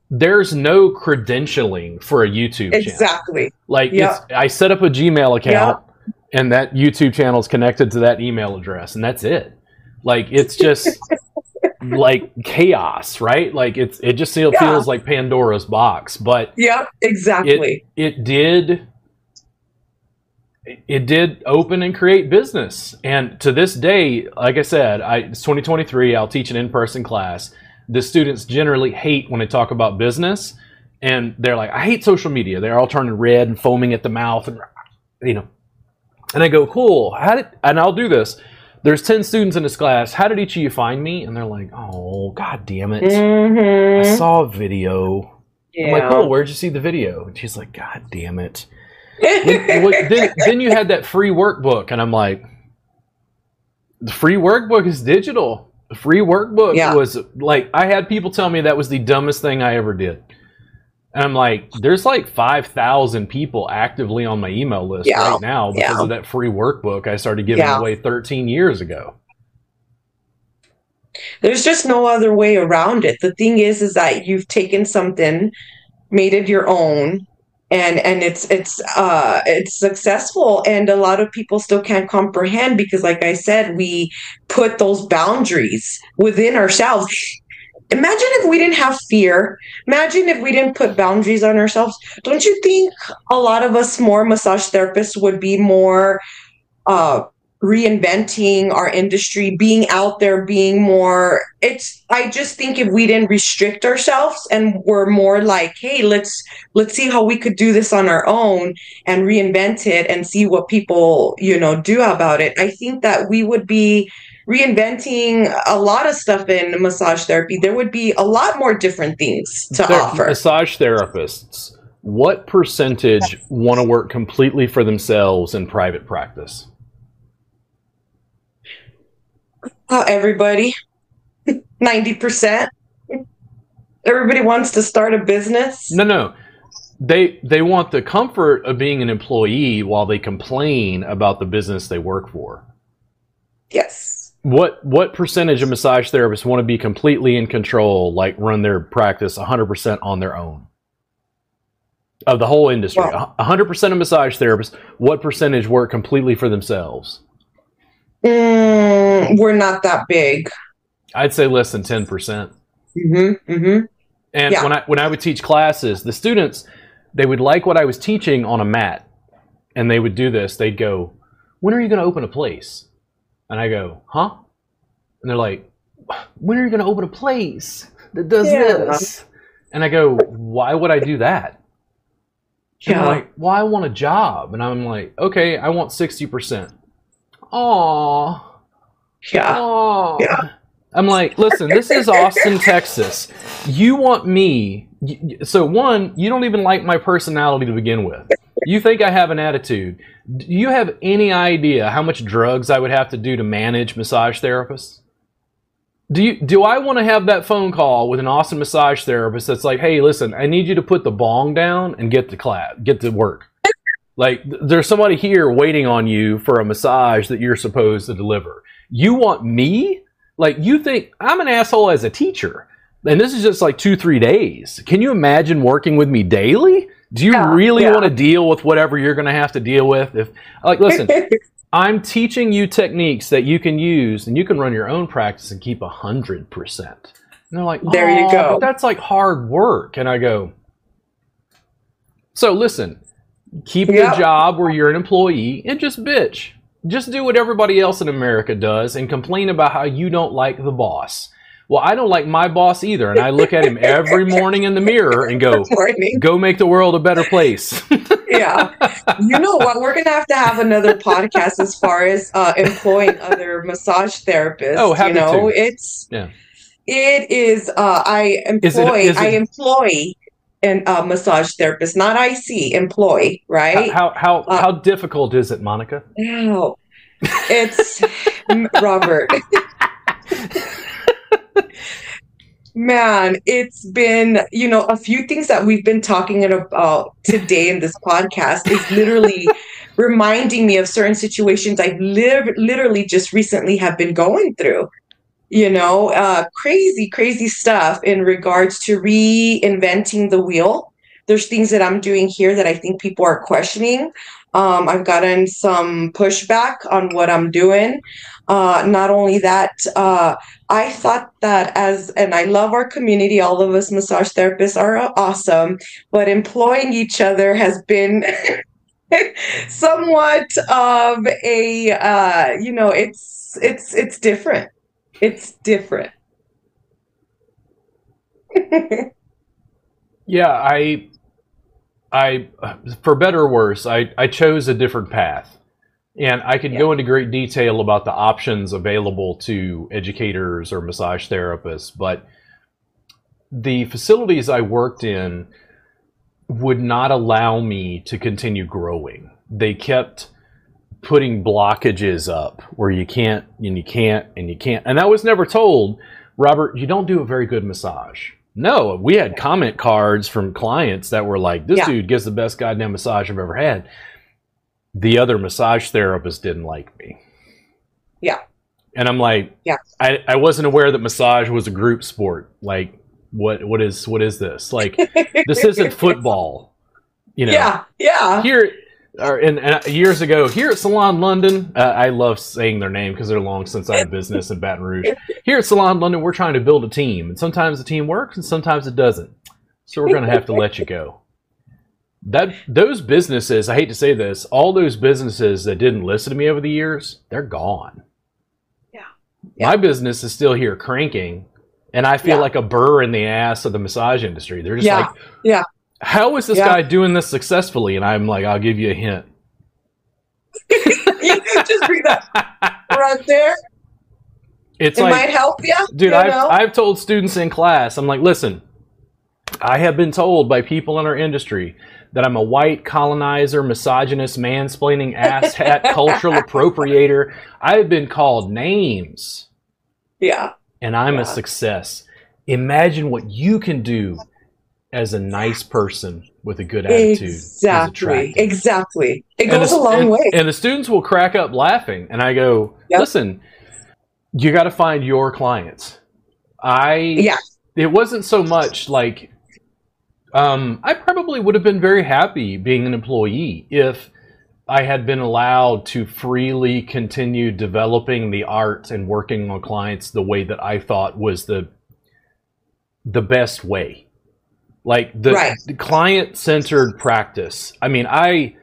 there's no credentialing for a YouTube exactly. channel. Exactly. Like yep. I set up a Gmail account yep. and that YouTube channel is connected to that email address and that's it. Like it's just like chaos, right? Like it's it just feels yeah. like Pandora's box, but Yeah, exactly. It, it did it did open and create business. And to this day, like I said, I it's 2023, I'll teach an in-person class the students generally hate when I talk about business, and they're like, "I hate social media." They're all turning red and foaming at the mouth, and you know. And I go, "Cool." How did? And I'll do this. There's ten students in this class. How did each of you find me? And they're like, "Oh, god damn it! Mhm. I saw a video." I'm like, oh Where'd you see the video?" And she's like, "God damn it." Then, then, then you had that free workbook, and I'm like, the free workbook is digital. The free workbook Yeah. was like, I had people tell me that was the dumbest thing I ever did. And I'm like, there's like 5,000 people actively on my email list Yeah. right now because Yeah. of that free workbook I started giving away 13 years ago. There's just no other way around it. The thing is, is that you've taken something, made it your own, and and it's it's uh it's successful. And a lot of people still can't comprehend because, like I said, we put those boundaries within ourselves. Imagine if we didn't have fear. Imagine if we didn't put boundaries on ourselves. Don't you think a lot of us more massage therapists would be more uh reinventing our industry, being out there, being more it's I just think if we didn't restrict ourselves and we're more like, hey, let's let's see how we could do this on our own and reinvent it and see what people, you know, do about it. I think that we would be reinventing a lot of stuff in massage therapy. There would be a lot more different things to Ther- offer. Massage therapists, what percentage want to work completely for themselves in private practice? Uh, everybody, 90%. Everybody wants to start a business. No, no. They they want the comfort of being an employee while they complain about the business they work for. Yes. What what percentage of massage therapists want to be completely in control, like run their practice 100% on their own? Of the whole industry, Well- 100% of massage therapists, what percentage work completely for themselves? Mm, we're not that big. I'd say less than 10%. mm-hmm, mm-hmm. And yeah. when I when I would teach classes, the students they would like what I was teaching on a mat. And they would do this. They'd go, "When are you going to open a place?" And I go, "Huh?" And they're like, "When are you going to open a place that does yeah. this?" And I go, "Why would I do that?" Yeah. And like, "Well, I want a job." And I'm like, "Okay, I want 60%." aw. Yeah. Yeah. I'm like, listen, this is Austin, Texas. You want me. So, one, you don't even like my personality to begin with. You think I have an attitude. Do you have any idea how much drugs I would have to do to manage massage therapists? Do you do I want to have that phone call with an awesome massage therapist that's like, "Hey, listen, I need you to put the bong down and get to clap, get to work." Like there's somebody here waiting on you for a massage that you're supposed to deliver. You want me? Like you think I'm an asshole as a teacher. And this is just like 2-3 days. Can you imagine working with me daily? Do you Yeah, really yeah. want to deal with whatever you're going to have to deal with if like listen, I'm teaching you techniques that you can use and you can run your own practice and keep 100%. And they're like, There you go." but That's like hard work. And I go, so listen, keep Yeah. the job where you're an employee and just bitch. Just do what everybody else in America does and complain about how you don't like the boss. Well, I don't like my boss either. And I look at him every morning in the mirror and go, go make the world a better place. Yeah. You know what? We're gonna have to have another podcast as far as uh, employing other massage therapists. Oh, happy you know, to. it's Yeah. it is. Uh, I employ. is it- I employ an uh, massage therapist, not IC. employee, right? how, how, Uh, how difficult is it, Monica? Wow. It's Robert. Man, it's been, you know, a few things that we've been talking about today in this podcast is literally reminding me of certain situations I live literally just recently have been going through. You know, uh, crazy, crazy stuff in regards to reinventing the wheel. There's things that I'm doing here that I think people are questioning. Um, I've gotten some pushback on what I'm doing. Uh, not only that, uh, I thought that as, and I love our community, all of us massage therapists are awesome, but employing each other has been somewhat of a, uh, you know, it's, it's, it's different. It's different. Yeah, I, I, for better or worse, I, I chose a different path. And I could go into great detail about the options available to educators or massage therapists, but the facilities I worked in would not allow me to continue growing. They kept putting blockages up where you can't and you can't and you can't. And I was never told, Robert, you don't do a very good massage. No, we had comment cards from clients that were like, this Yeah. dude gives the best goddamn massage I've ever had. The other massage therapist didn't like me. Yeah. And I'm like, Yeah. I, I wasn't aware that massage was a group sport. Like, what what is what is this? Like, this isn't football. You know, Yeah, yeah. here or and, and years ago here at Salon London, uh, I love saying their name because they're long since out of business in Baton Rouge. Here at Salon London, we're trying to build a team, and sometimes the team works and sometimes it doesn't. So we're going to have to let you go. That those businesses, I hate to say this, all those businesses that didn't listen to me over the years, they're gone. Yeah. My business is still here cranking, and I feel Yeah. like a burr in the ass of the massage industry. They're just Yeah. like, Yeah. How is this Yeah. guy doing this successfully? And I'm like, I'll give you a hint. you just read that right there. It's it like, might help you. dude, you I've, know? I've told students in class, I'm like, listen, I have been told by people in our industry that I'm a white colonizer, misogynist, mansplaining, asshat, cultural appropriator. I have been called names, yeah. and I'm Yeah. a success. Imagine what you can do as a nice person with a good attitude. Exactly. Exactly. It goes the- a long and- way. And the students will crack up laughing. And I go, Yep. listen, you got to find your clients. I, Yeah. it wasn't so much like, um, I probably would have been very happy being an employee if I had been allowed to freely continue developing the art and working on clients the way that I thought was the the best way. Like the, Right. the client centered practice. I mean, I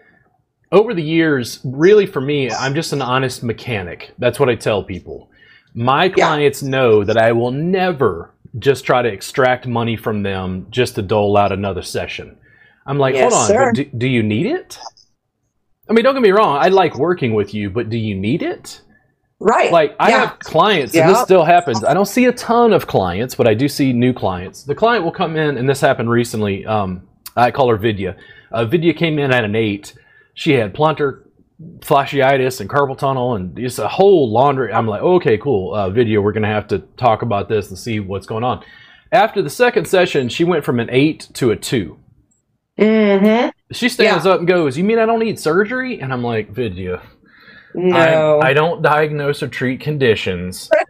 over the years, really for me, I'm just an honest mechanic. That's what I tell people. My clients know that I will never just try to extract money from them just to dole out another session. I'm like, Yes, hold on, do, do you need it? I mean, don't get me wrong. I like working with you, but do you need it? Right. Like, I Yeah. have clients, and this still happens. I don't see a ton of clients, but I do see new clients. The client will come in, and this happened recently. Um, I call her Vidya. Uh, Vidya came in at an eight. She had plantar fasciitis and carpal tunnel and just a whole laundry. I'm like, okay, cool. Uh, Vidya, we're going to have to talk about this and see what's going on. After the second session, she went from an eight to a two. Mm-hmm. She stands up and goes, You mean I don't need surgery? And I'm like, Vidya, No. I, I don't diagnose or treat conditions.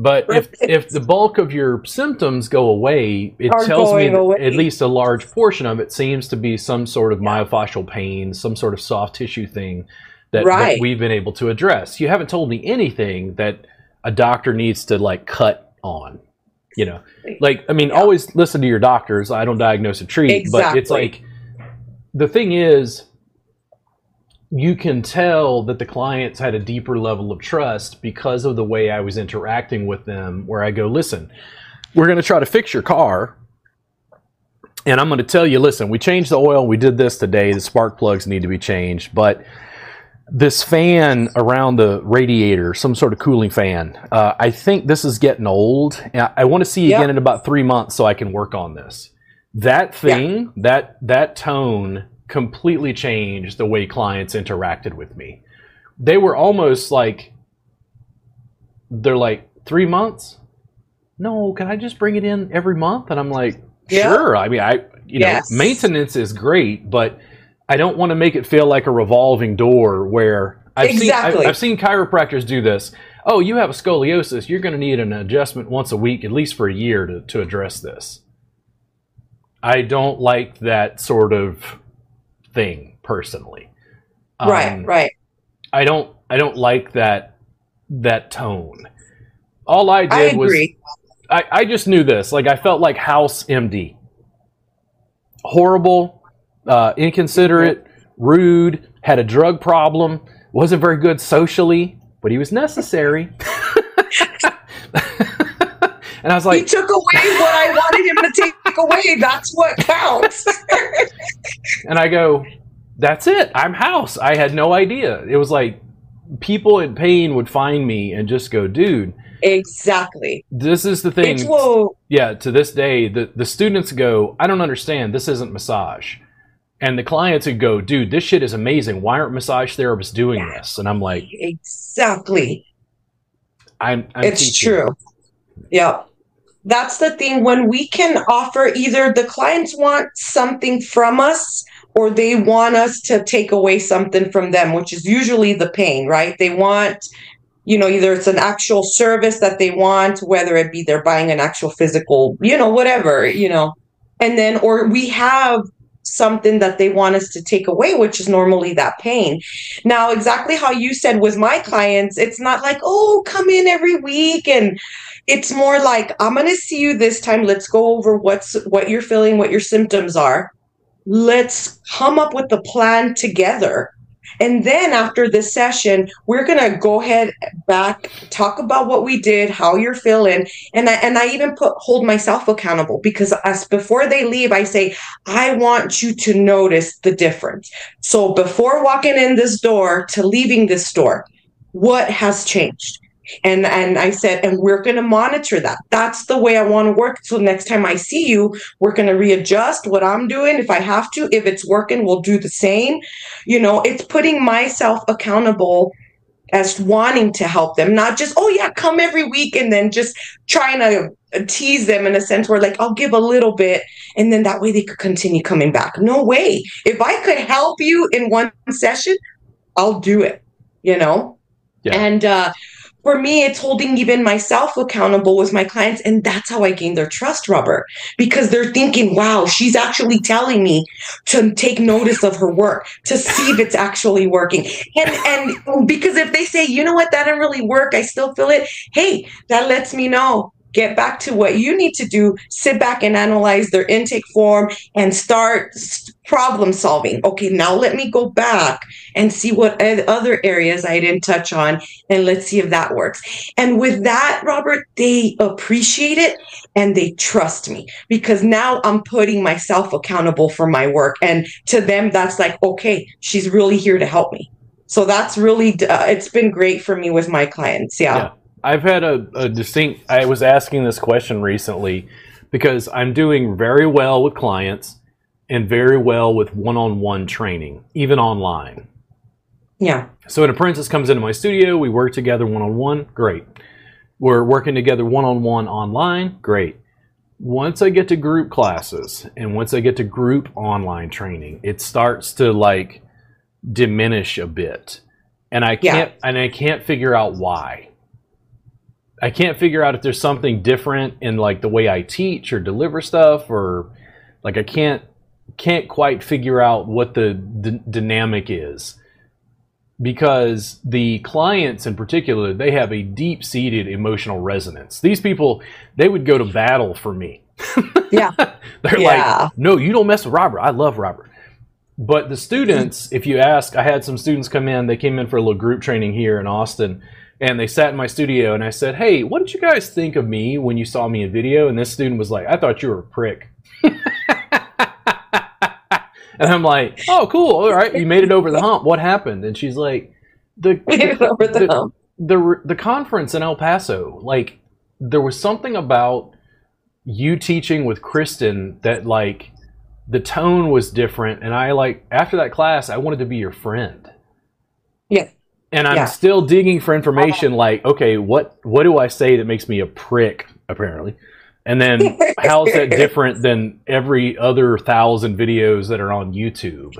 But if Right. if the bulk of your symptoms go away, it Are tells me at least a large portion of it seems to be some sort of myofascial pain, some sort of soft tissue thing that, that we've been able to address. You haven't told me anything that a doctor needs to like cut on. You know, like I mean, Yeah. always listen to your doctors. I don't diagnose or treat, but it's like the thing is you can tell that the clients had a deeper level of trust because of the way I was interacting with them. Where I go, listen, we're going to try to fix your car. And I'm going to tell you, listen, we changed the oil. We did this today. The spark plugs need to be changed. But this fan around the radiator, some sort of cooling fan, uh, I think this is getting old. I, I want to see you Yep. again in about three months so I can work on this. That thing, that that tone completely changed the way clients interacted with me. They were almost like they're like three months. No, can I just bring it in every month? And I'm like, Yeah. sure. I mean, I you Yes. know, maintenance is great, but I don't want to make it feel like a revolving door where I've seen I've, I've seen chiropractors do this. Oh, you have a scoliosis. You're going to need an adjustment once a week, at least for a year, to, to address this. I don't like that sort of thing personally. right. Um, Right. I don't. I don't like that that tone. All I I did was. I, I just knew this. Like I felt like House MD. Horrible, uh, inconsiderate, rude, had a drug problem, wasn't very good socially, but he was necessary. and I was like, he took away what I wanted him to take away. That's what counts. and I go, that's it. I'm house. I had no idea. It was like people in pain would find me and just go, dude, exactly. this is the thing. Yeah, to this day, the, the students go, I don't understand. This isn't massage. And the clients would go, dude, this shit is amazing. Why aren't massage therapists doing Yeah. this? And I'm like, exactly. I'm, I'm it's teaching. true. Yeah. That's the thing when we can offer either the clients want something from us or they want us to take away something from them, which is usually the pain, right? They want, you know, either it's an actual service that they want, whether it be they're buying an actual physical, you know, whatever, you know, and then, or we have something that they want us to take away, which is normally that pain. Now, exactly how you said with my clients, it's not like, oh, come in every week and it's more like I'm going to see you this time. Let's go over what's what you're feeling, what your symptoms are. Let's come up with the plan together. And then after this session, we're to go ahead back talk about what we did, how you're feeling, and I and I even put hold myself accountable because as before they leave, I say I want you to notice the difference. So before walking in this door to leaving this door, what has changed? And and I said, and we're gonna monitor that. That's the way I want to work. So next time I see you, we're gonna readjust what I'm doing if I have to. If it's working, we'll do the same. You know, it's putting myself accountable as wanting to help them, not just, oh yeah, come every week and then just trying to tease them in a sense where like I'll give a little bit and then that way they could continue coming back. No way. If I could help you in one session, I'll do it, you know? Yeah. And uh for me, it's holding even myself accountable with my clients. And that's how I gain their trust, Robert, because they're thinking, wow, she's actually telling me to take notice of her work, to see if it's actually working. And, and because if they say, you know what, that didn't really work, I still feel it. Hey, that lets me know. Get back to what you need to do. Sit back and analyze their intake form and start problem solving. Okay, now let me go back and see what other areas I didn't touch on and let's see if that works. And with that, Robert, they appreciate it and they trust me because now I'm putting myself accountable for my work. And to them, that's like, okay, she's really here to help me. So that's really, uh, it's been great for me with my clients. Yeah. Yeah. I've had a, a distinct. I was asking this question recently because I'm doing very well with clients and very well with one-on-one training, even online. Yeah. So an apprentice comes into my studio, we work together one-on-one, great. We're working together one-on-one online, great. Once I get to group classes and once I get to group online training, it starts to like diminish a bit. And I can't and I can't figure out why. I can't figure out if there's something different in like the way I teach or deliver stuff or like I can't can't quite figure out what the d- dynamic is. Because the clients in particular they have a deep-seated emotional resonance. These people they would go to battle for me. Yeah. they're Yeah. like no you don't mess with robert. I love robert. But the students if you ask i had some students come in. They came in for a little group training here in austin and they sat in my studio and i said hey what did you guys think of me when you saw me in video? And this student was like i thought you were a prick. And i'm like oh cool. All right. You made it over the hump. What happened? And she's like the, the the- the the conference in El Paso, like there was something about you teaching with Kristen that like the tone was different, and I like after that class, I wanted to be your friend. And I'm Yeah. still digging for information. Like, okay, what what do I say that makes me a prick? Apparently, and then how is that different than every other thousand videos that are on YouTube?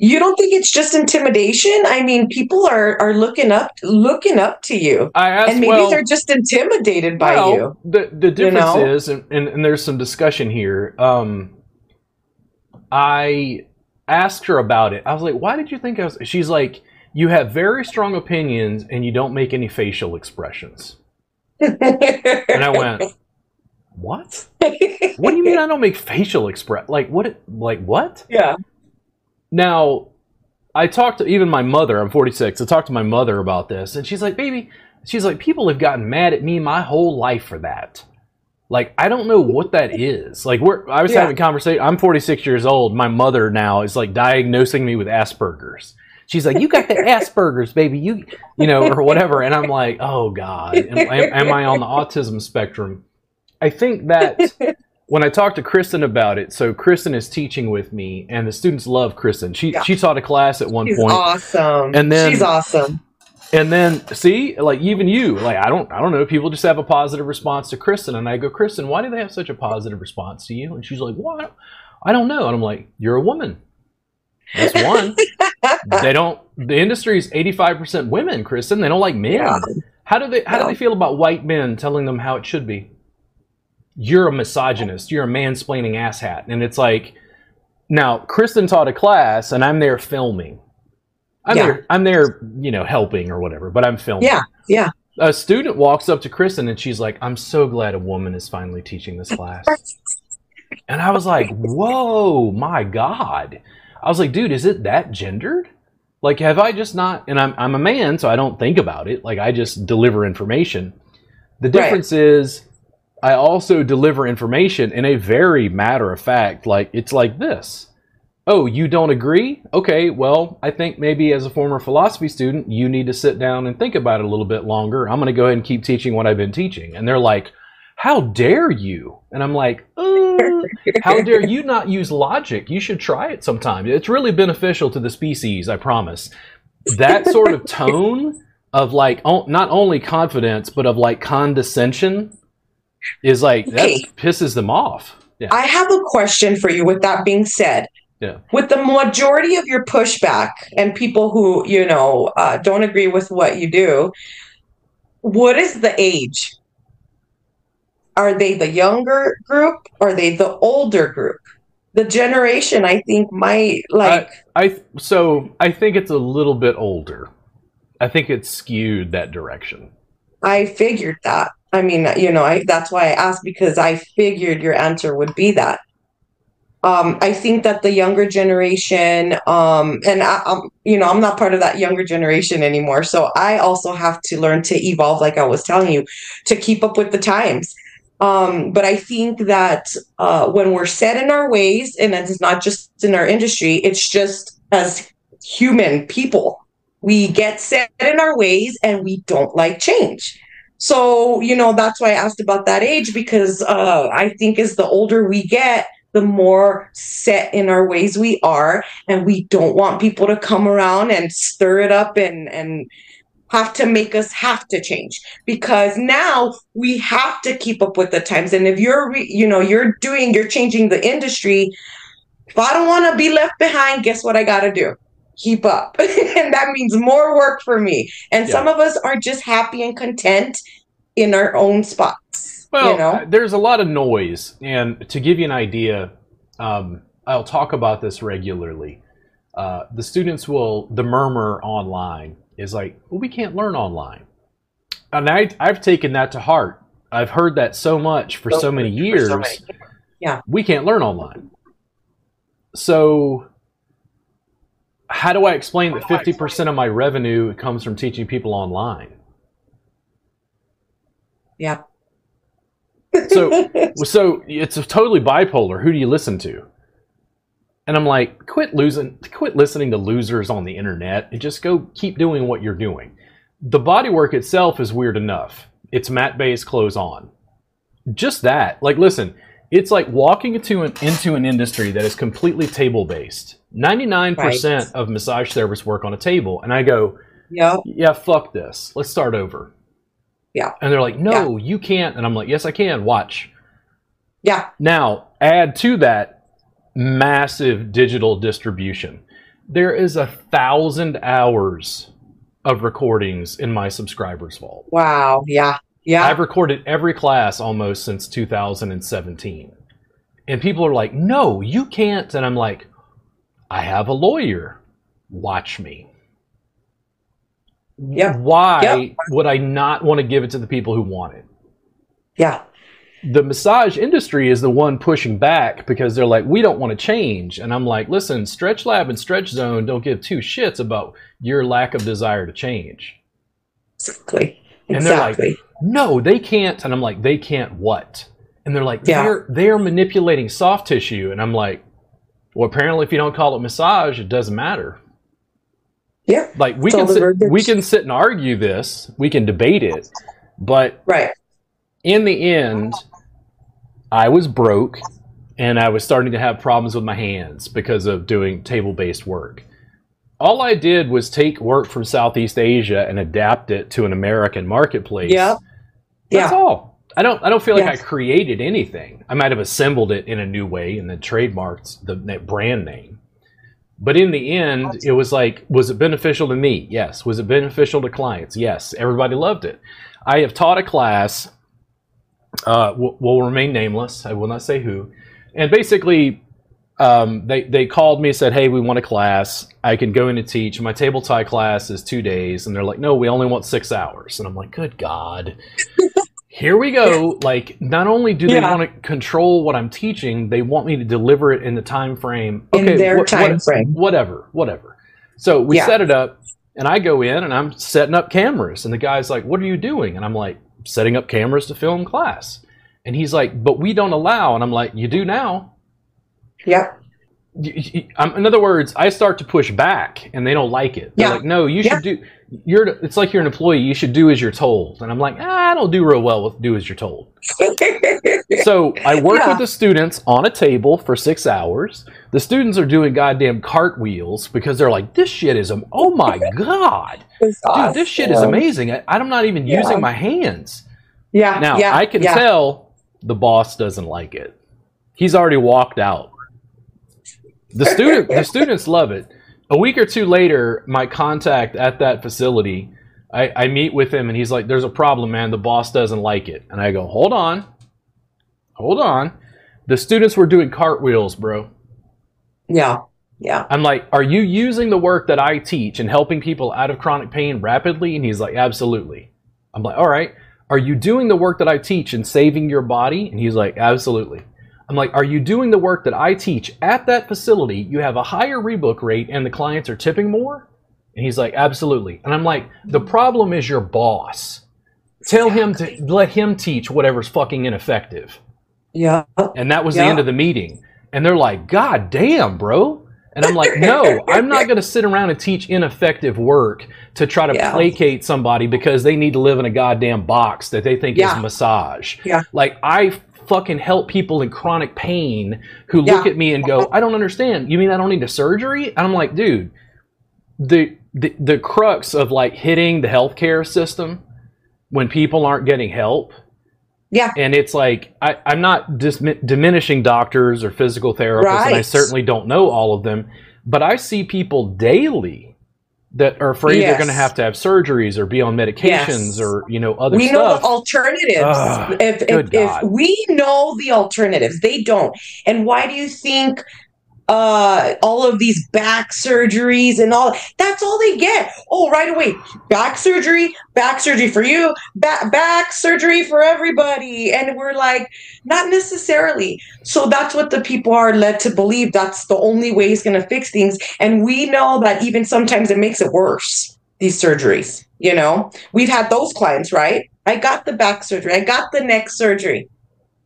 You don't think it's just intimidation? I mean, people are are looking up looking up to you, I asked, and maybe well, they're just intimidated by Well, you. The the difference know? is, and, and, and there's some discussion here. Um, I asked her about it. I was like, "Why did you think I was?" She's like, "You have very strong opinions, and you don't make any facial expressions." And I went, "What? What do you mean I don't make facial express? Like what? Like what?" yeah. Now, I talked to even my mother. I'm 46. I talked to my mother about this, and she's like, "Baby," she's like, "People have gotten mad at me my whole life for that." Like I don't know what that is. Like we're I was Yeah. having a conversation. I'm 46 years old. My mother now is like diagnosing me with Asperger's. She's like, "You got the Asperger's, baby. You, you know, or whatever." And I'm like, "Oh God, am, am, am I on the autism spectrum?" I think that when I talked to Kristen about it, so Kristen is teaching with me, and the students love Kristen. She Yeah. she taught a class at one She's point, awesome. And then- she's awesome. and then see, like even you, like I don't I don't know, people just have a positive response to Kristen, and I go, Kristen, why do they have such a positive response to you? And she's like, What? I don't know. And I'm like, You're a woman. That's one. they don't. The industry is 85% women, Kristen. They don't like men. Yeah. How do they? How do they feel about white men telling them how it should be? You're a misogynist. You're a mansplaining asshat. And it's like, now Kristen taught a class, and I'm there filming. I'm Yeah. there. I'm there, you know, helping or whatever, but I'm filming. Yeah, yeah. A student walks up to Kristen, and she's like, "I'm so glad a woman is finally teaching this class." And I was like, "Whoa, my god!" I was like, "Dude, is it that gendered? Like, have I just not?" And I'm I'm a man, so I don't think about it. Like, I just deliver information. The Right. difference is, I also deliver information in a very matter of fact. Like, it's like this. Oh, you don't agree? Okay, well, I think maybe as a former philosophy student, you need to sit down and think about it a little bit longer. I'm going to go ahead and keep teaching what I've been teaching. And they're like, How dare you? And I'm like, uh, How dare you not use logic? You should try it sometime. It's really beneficial to the species, I promise. That sort of tone of like, o- not only confidence, but of like condescension is like, that pisses them off. Yeah. I have a question for you with that being said. Yeah. With the majority of your pushback and people who, you know, uh, don't agree with what you do, what is the age? Are they the younger group? Or are they the older group? The generation, I think, might like. I so I think it's a little bit older. I think it's skewed that direction. I figured that. I mean, you know, I that's why I asked because I figured your answer would be that. Um, I think that the younger generation, um, and I, um, you know, I'm not part of that younger generation anymore, so I also have to learn to evolve, like I was telling you, to keep up with the times. Um, but I think that uh, when we're set in our ways, and it's not just in our industry, it's just as human people, we get set in our ways and we don't like change. So, you know, that's why I asked about that age because uh, I think as the older we get, the more set in our ways we are, and we don't want people to come around and stir it up and and have to make us have to change because now we have to keep up with the times. And if you're, you know, you're doing, you're changing the industry. If I don't want to be left behind, guess what I got to do? Keep up, and that means more work for me. And Yeah. some of us are just happy and content in our own spots. Well, you know, uh, there's a lot of noise, and to give you an idea, um, I'll talk about this regularly. Uh, the students will the murmur online is like, well, we can't learn online, and I I've taken that to heart. I've heard that so much for so many years. so many- Yeah. we can't learn online. So, how do I explain that 50% of my revenue comes from teaching people online? Yeah. So, so it's totally bipolar. Who do you listen to? And I'm like, quit losing, quit listening to losers on the internet and just go keep doing what you're doing. The bodywork itself is weird enough. It's mat based clothes on. Just that. Like, listen, it's like walking into an into an industry that is completely table based. Ninety nine percent of massage therapists work on a table, and I go, yeah. yeah, fuck this. Let's start over. Yeah. And they're like, no, you can't. And I'm like, yes, I can. Watch. Yeah. Now, add to that massive digital distribution. There is a thousand hours of recordings in my subscribers vault. Wow. Yeah. Yeah. I've recorded every class almost since 2017. And people are like, no, you can't. And I'm like, I have a lawyer. Watch me. Yep. Why Yep. would I not want to give it to the people who want it? yeah. The massage industry is the one pushing back because they're like, we don't want to change. And I'm like, listen, Stretch Lab and Stretch Zone don't give two shits about your lack of desire to change. Exactly. And they're like, Exactly. No, they can't. And I'm like, they can't what? And they're like, Yeah. they're they're manipulating soft tissue, and I'm like, well, apparently, if you don't call it massage, it doesn't matter. Yeah. Like we It's can sit, we can sit and argue this, we can debate it, but Right. In the end, I was broke and I was starting to have problems with my hands because of doing table based work. All I did was take work from Southeast Asia and adapt it to an American marketplace. Yeah. That's Yeah. all. I don't I don't feel like Yes. I created anything. I might have assembled it in a new way and then trademarked the brand name. But in the end, it was like, was it beneficial to me? Yes. Was it beneficial to clients? Yes. Everybody loved it. I have taught a class, uh, will, will remain nameless. I will not say who. And basically, um, they, they called me and said, Hey, we want a class. I can go in and teach. My table Thai class is two days. And they're like, No, we only want six hours. And I'm like, Good God. Here we go. Like, not only do they Yeah. want to control what I'm teaching, they want me to deliver it in the time frame. In their time frame. Whatever, whatever. So we Yeah. set it up, and I go in and I'm setting up cameras. And the guy's like, What are you doing? And I'm like, Setting up cameras to film class. And he's like, But we don't allow. And I'm like, You do now. Yeah. Um, in other words, I start to push back, and they don't like it. They're Yeah. like, "No, you Yeah. should do. You're. It's like you're an employee. You should do as you're told." And I'm like, ah, "I don't do real well with do as you're told." So I work Yeah. with the students on a table for six hours. The students are doing goddamn cartwheels because they're like, "This shit is oh my god, It's dude, this shit is amazing." I, I'm not even Yeah. using my hands. Yeah. Now yeah, I can yeah. tell the boss doesn't like it. He's already walked out. The student the students love it. A week or two later, my contact at that facility, I, I meet with him and he's like, There's a problem, man. The boss doesn't like it. And I go, Hold on. Hold on. The students were doing cartwheels, bro. Yeah. Yeah. I'm like, Are you using the work that I teach and helping people out of chronic pain rapidly? And he's like, Absolutely. I'm like, All right. Are you doing the work that I teach and saving your body? And he's like, Absolutely. I'm like, Are you doing the work that I teach at that facility? You have a higher rebook rate and the clients are tipping more? And he's like, Absolutely. And I'm like, The problem is your boss. Tell him to let him teach whatever's fucking ineffective. Yeah. And that was the end of the meeting. And they're like, God damn, bro. And I'm like, no, I'm not going to sit around and teach ineffective work to try to Yeah. placate somebody because they need to live in a goddamn box that they think Yeah. is massage. Yeah. Like, I fucking help people in chronic pain who look Yeah. at me and go, I don't understand. You mean I don't need a surgery? And I'm like, dude, the, the, the crux of like hitting the healthcare system when people aren't getting help Yeah. and it's like I, I'm not dis- diminishing doctors or physical therapists, and I certainly don't know all of them, but I see people daily that are afraid they're going to have to have surgeries or be on medications Yes. or you know other stuff. we know the alternatives. Ugh, if, good if, if we know the alternatives, they don't. And why do you think uh all of these back surgeries and all that's all they get. Oh right away back surgery back surgery for you back back surgery for everybody. And we're like not necessarily. So that's what the people are led to believe. That's the only way he's going to fix things. And we know that even sometimes it makes it worse these surgeries you know? We've had those clients right? I got the back surgery. I got the neck surgery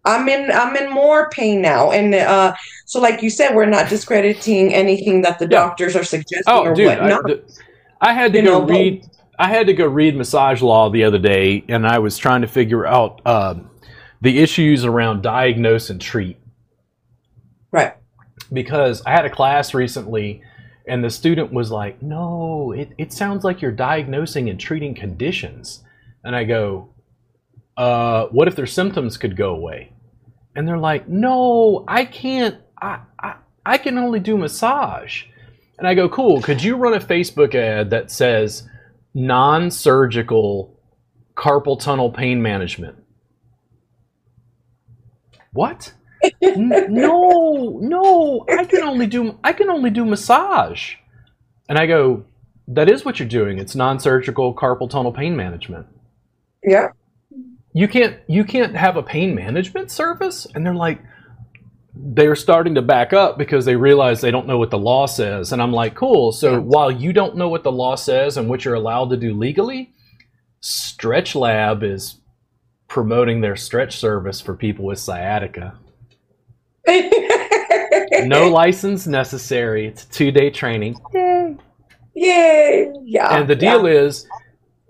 i'm in i'm in more pain now and uh so like you said we're not discrediting anything that the Yeah. doctors are suggesting oh, or dude, I, whatnot the- I had to You go know, read. I had to go read massage law the other day, and I was trying to figure out um, the issues around diagnose and treat. right because I had a class recently and the student was like, No, it, it sounds like you're diagnosing and treating conditions. And I go, uh, What if their symptoms could go away? And they're like, No, I can't. I, I, I can only do massage. And I go, Cool, could you run a Facebook ad that says non surgical carpal tunnel pain management? What? No, no, I can only do I can only do massage. And I go, that is what you're doing. It's non-surgical carpal tunnel pain management. yeah You can't you can't have a pain management service? And they're like they're starting to back up because they realize they don't know what the law says. And I'm like, cool. So Yeah. while you don't know what the law says and what you're allowed to do legally, Stretch Lab is promoting their stretch service for people with sciatica. No license necessary. It's a two day training. Yay. Yay. Yeah. And the deal yeah. is,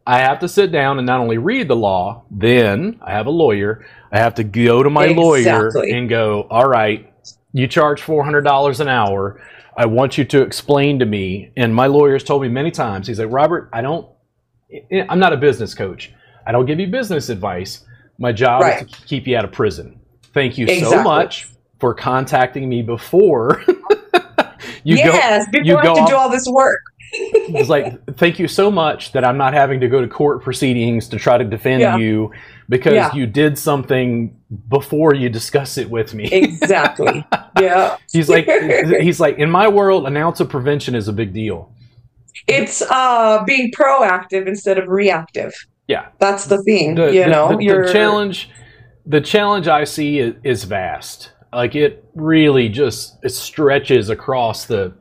I have to sit down and not only read the law, then I have a lawyer. I have to go to my lawyer and go, all right, you charge $400 an hour. I want you to explain to me. And my lawyer's told me many times, he's like, Robert, I don't, I'm not a business coach. I don't give you business advice. My job Right. is to keep you out of prison. Thank you so much for contacting me before. you go, yes, before you I go have to off- do all this work. It's like thank you so much that i'm not having to go to court proceedings to try to defend Yeah. you because Yeah. you did something before you discuss it with me Exactly. yeah. he's like he's like in my world an ounce of prevention is a big deal It's uh being proactive instead of reactive. Yeah. That's the thing. the, you the- know, the, the challenge the challenge i see is, is vast like it really just it stretches across the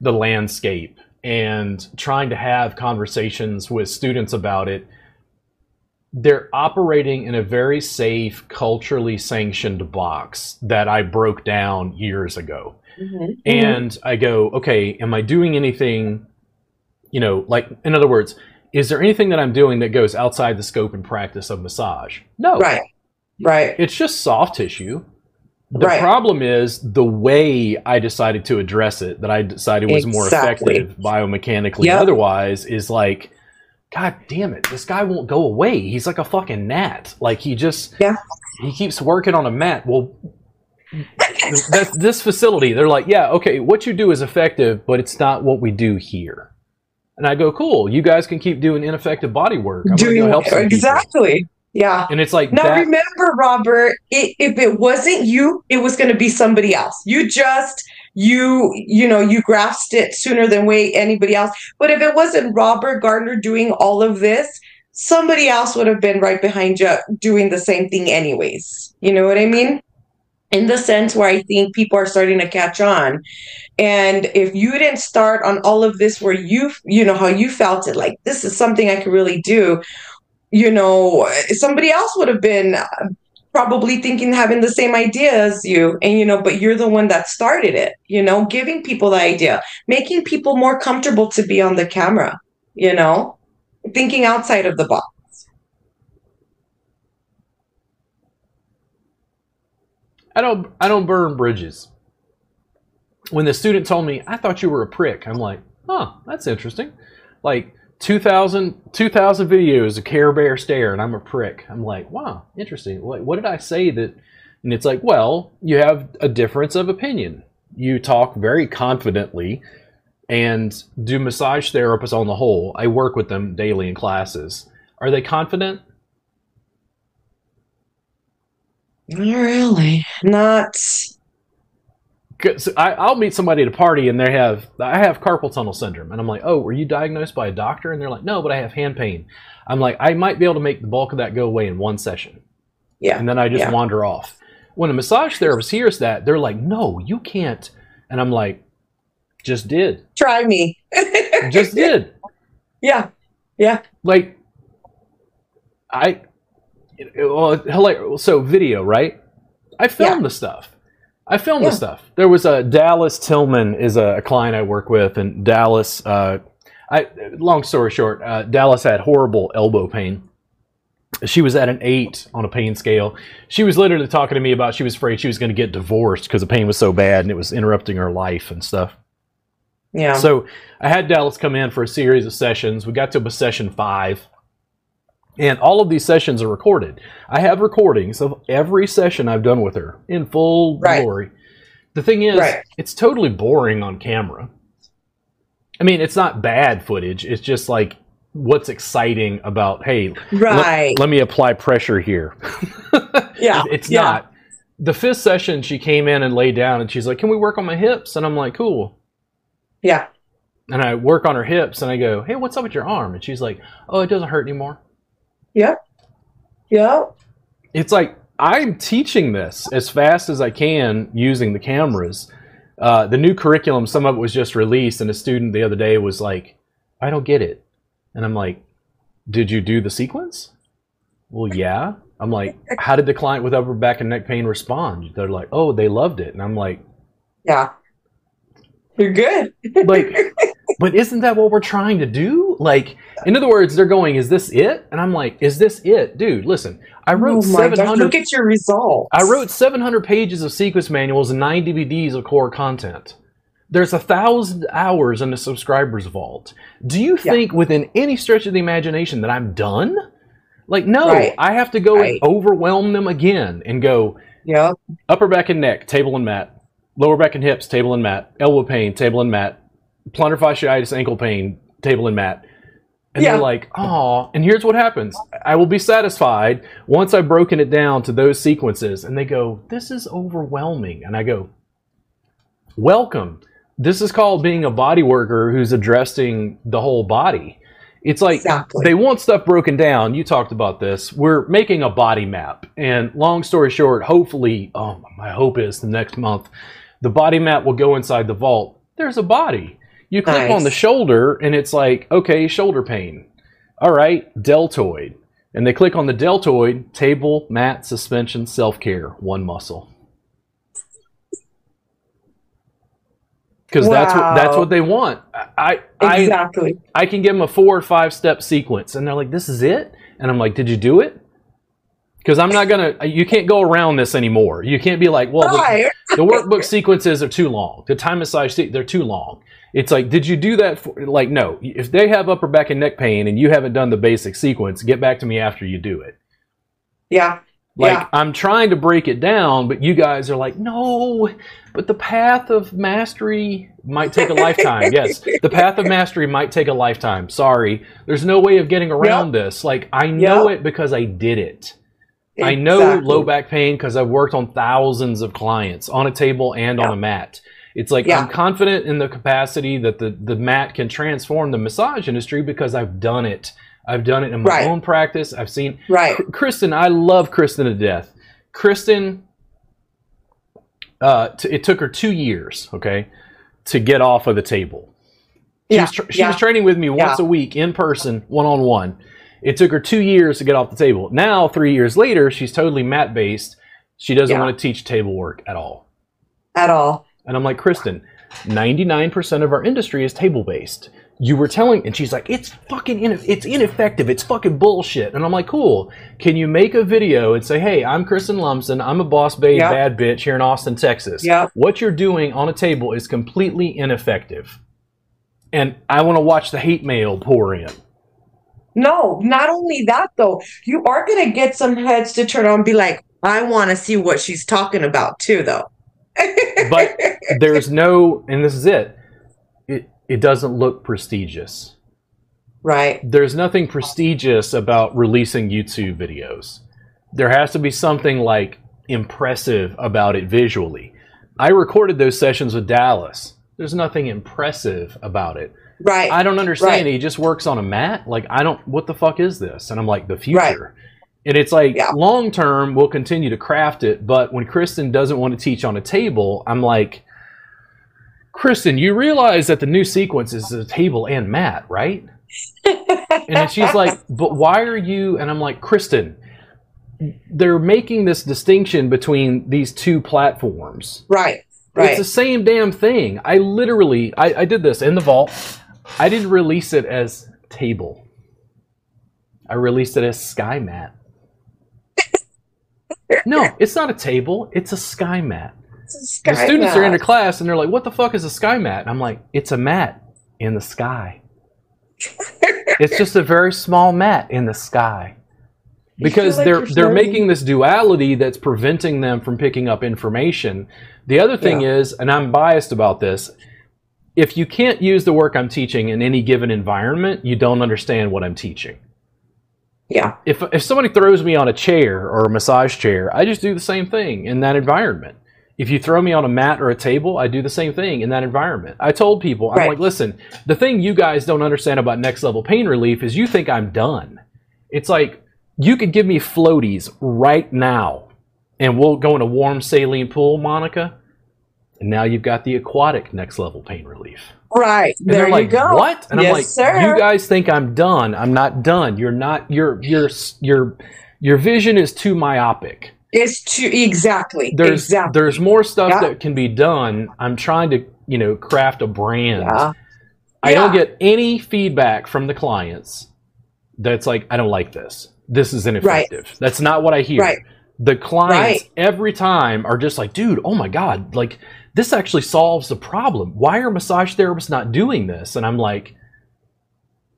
the landscape and trying to have conversations with students about it they're operating in a very safe culturally sanctioned box that i broke down years ago Mhm. and I go, okay, am I doing anything, you know, like, in other words, is there anything that I'm doing that goes outside the scope and practice of massage? No. right. Right. It's just soft tissue. The Right. problem is the way I decided to address it, that I decided was more effective biomechanically Yep. otherwise, is like, God damn it, this guy won't go away. He's like a fucking gnat. Like, he just, Yeah. he keeps working on a mat. Well, this facility, they're like, yeah, okay, what you do is effective, but it's not what we do here. And I go, cool. You guys can keep doing ineffective body work. I'm gonna go help some people." Yeah. And it's like Now that. remember, Robert, i if it wasn't you, it was going to be somebody else. You just you you know you grasped it sooner than wait anybody else. But if it wasn't Robert Gardner doing all of this, somebody else would have been right behind you doing the same thing anyways. You know what I mean? In the sense where I think people are starting to catch on. And if you didn't start on all of this where you you know how you felt it like this is something I could really do, you know, somebody else would have been uh, probably thinking having the same idea as you and you know but you're the one that started it you know giving people the idea making people more comfortable to be on the camera you know thinking outside of the box I don't I don't burn bridges. When the student told me, I thought you were a prick, I'm like, huh, that's interesting. Like 2000, 2000 videos of Care Bear stare, and I'm a prick. I'm like, wow, interesting. Like, what did I say that? And it's like, well, you have a difference of opinion. You talk very confidently, and do massage therapists on the whole. I work with them daily in classes. Are they confident? not really not Cause I, I'll meet somebody at a party and they have I have carpal tunnel syndrome and I'm like, oh, were you diagnosed by a doctor? And they're like, no, but I have hand pain. I'm like, I might be able to make the bulk of that go away in one session, yeah and then I just Yeah. wander off. When a massage therapist hears that, they're like, no, you can't. And I'm like, just did, try me just did. yeah Yeah. Like, I, well, hilarious. So video, right? I filmed the stuff. I filmed Yeah. the stuff. There was a Dallas Tillman is a, a client I work with, and Dallas. Uh, I long story short, uh, Dallas had horrible elbow pain. She was at an eight on a pain scale. She was literally talking to me about she was afraid she was going to get divorced because the pain was so bad and it was interrupting her life and stuff. yeah So I had Dallas come in for a series of sessions. We got to session five, and all of these sessions are recorded. I have recordings of every session I've done with her in full Right. glory. The thing is, Right. it's totally boring on camera. I mean, it's not bad footage. It's just like what's exciting about, hey, let- let me apply pressure here. yeah It's yeah. not. The fifth session, she came in and laid down and she's like, Can we work on my hips? And I'm like, Cool. yeah And I work on her hips and I go, Hey, what's up with your arm? And she's like, Oh, it doesn't hurt anymore. Yeah yeah It's like, I'm teaching this as fast as I can using the cameras. Uh, the new curriculum, some of it was just released, and a student the other day was like, I don't get it. And I'm like, Did you do the sequence? Well, yeah. I'm like, how did the client with upper back and neck pain respond? They're like, oh, they loved it. And I'm like, Yeah. You're good. like, but isn't that what we're trying to do? Like, in other words, they're going, is this it? And I'm like, is this it? Dude, listen, I oh wrote oh gosh, 700 look at your results. I wrote 700 pages of sequence manuals and nine DVDs of core content. There's a thousand hours in the subscribers vault. Do you Yeah. think within any stretch of the imagination that I'm done? Like, no, Right. I have to go Right. and overwhelm them again and go Yeah. upper back and neck, table and mat, lower back and hips, table and mat, elbow pain, table and mat, plantar fasciitis, ankle pain, table and mat. And Yeah. they're like, oh, and here's what happens. I will be satisfied once I've broken it down to those sequences. And they go, this is overwhelming. And I go, welcome. This is called being a body worker who's addressing the whole body. It's like Exactly. they want stuff broken down. You talked about this. We're making a body map. And long story short, hopefully, oh, my hope is the next month, the body map will go inside the vault. There's a body. You click Nice. on the shoulder, and it's like, okay, shoulder pain. All right, deltoid. And they click on the deltoid, table, mat, suspension, self care, one muscle. Because that's what that's what they want. I I, exactly. I can give them a four or five step sequence, and they're like, "This is it," and I'm like, "Did you do it?" Because I'm not gonna. You can't go around this anymore. You can't be like, "Well, the, the workbook sequences are too long. The Thai massage they're too long." It's like, did you do that? For, like, no. If they have upper back and neck pain and you haven't done the basic sequence, get back to me after you do it. Yeah. Like yeah. I'm trying to break it down, but you guys are like, no. But the path of mastery might take a lifetime. yes, the path of mastery might take a lifetime. Sorry, there's no way of getting around this. Like I know it because I did it. I know low back pain because I've worked on thousands of clients on a table and on a mat. It's like Yeah. I'm confident in the capacity that the, the mat can transform the massage industry because I've done it. I've done it in my Right. own practice. I've seen Right. Kristen, I love Kristen to death. Kristen, uh, t- it took her two years, okay, to get off of the table. She, Yeah, was, tr- she yeah. was training with me once a week in person, one on one. It took her two years to get off the table. Now, three years later, she's totally mat based. She doesn't want to teach table work at all. At all. And I'm like, Kristen, 99% of our industry is table based. You were telling, and she's like, it's fucking, in, it's ineffective. It's fucking bullshit. And I'm like, cool. Can you make a video and say, hey, I'm Kristen Lumsden. I'm a boss babe Yep. bad bitch here in Austin, Texas. Yep. What you're doing on a table is completely ineffective. And I want to watch the hate mail pour in. No, not only that though, you are gonna get some heads to turn on and be like, I want to see what she's talking about too, though. But there's no, and this is it. It it doesn't look prestigious. right, there's nothing prestigious about releasing YouTube videos. There has to be something like impressive about it visually. I recorded those sessions with Dallas. There's nothing impressive about it. right, I don't understand. Right. He just works on a mat. Like I don't. What the fuck is this? And I'm like the future. And it's like Yeah. long term, we'll continue to craft it. But when Kristen doesn't want to teach on a table, I'm like, Kristen, you realize that the new sequence is a table and mat, right? And she's like, but why are you? And I'm like, Kristen, they're making this distinction between these two platforms. right, It's the same damn thing. I literally, I, I did this in the vault. I didn't release it as table. I released it as sky mat. No, it's not a table. It's a sky mat. The students are in a class and they're like, "What the fuck is a sky mat?" And I'm like, "It's a mat in the sky. it's just a very small mat in the sky." Because like they're they're making this duality that's preventing them from picking up information. The other thing Yeah. is, and I'm biased about this, if you can't use the work I'm teaching in any given environment, you don't understand what I'm teaching Yeah, if if somebody throws me on a chair or a massage chair, I just do the same thing in that environment. If you throw me on a mat or a table, I do the same thing in that environment. I told people, I'm Right. like, listen, the thing you guys don't understand about next level pain relief is you think I'm done. It's like you could give me floaties right now and we'll go in a warm saline pool, Monica. And now you've got the aquatic next level pain relief. right. And there you like, go. What? And yes, I'm like, sir. you guys think I'm done. I'm not done. You're not you're you're you're your vision is too myopic. It's too exactly. There's exactly. there's more stuff Yeah. that can be done. I'm trying to you know craft a brand. Yeah. I don't get any feedback from the clients that's like, I don't like this. This is ineffective. That's not what I hear. Right. The clients Right. every time are just like, dude, oh my God, like this actually solves the problem. Why are massage therapists not doing this? And I'm like,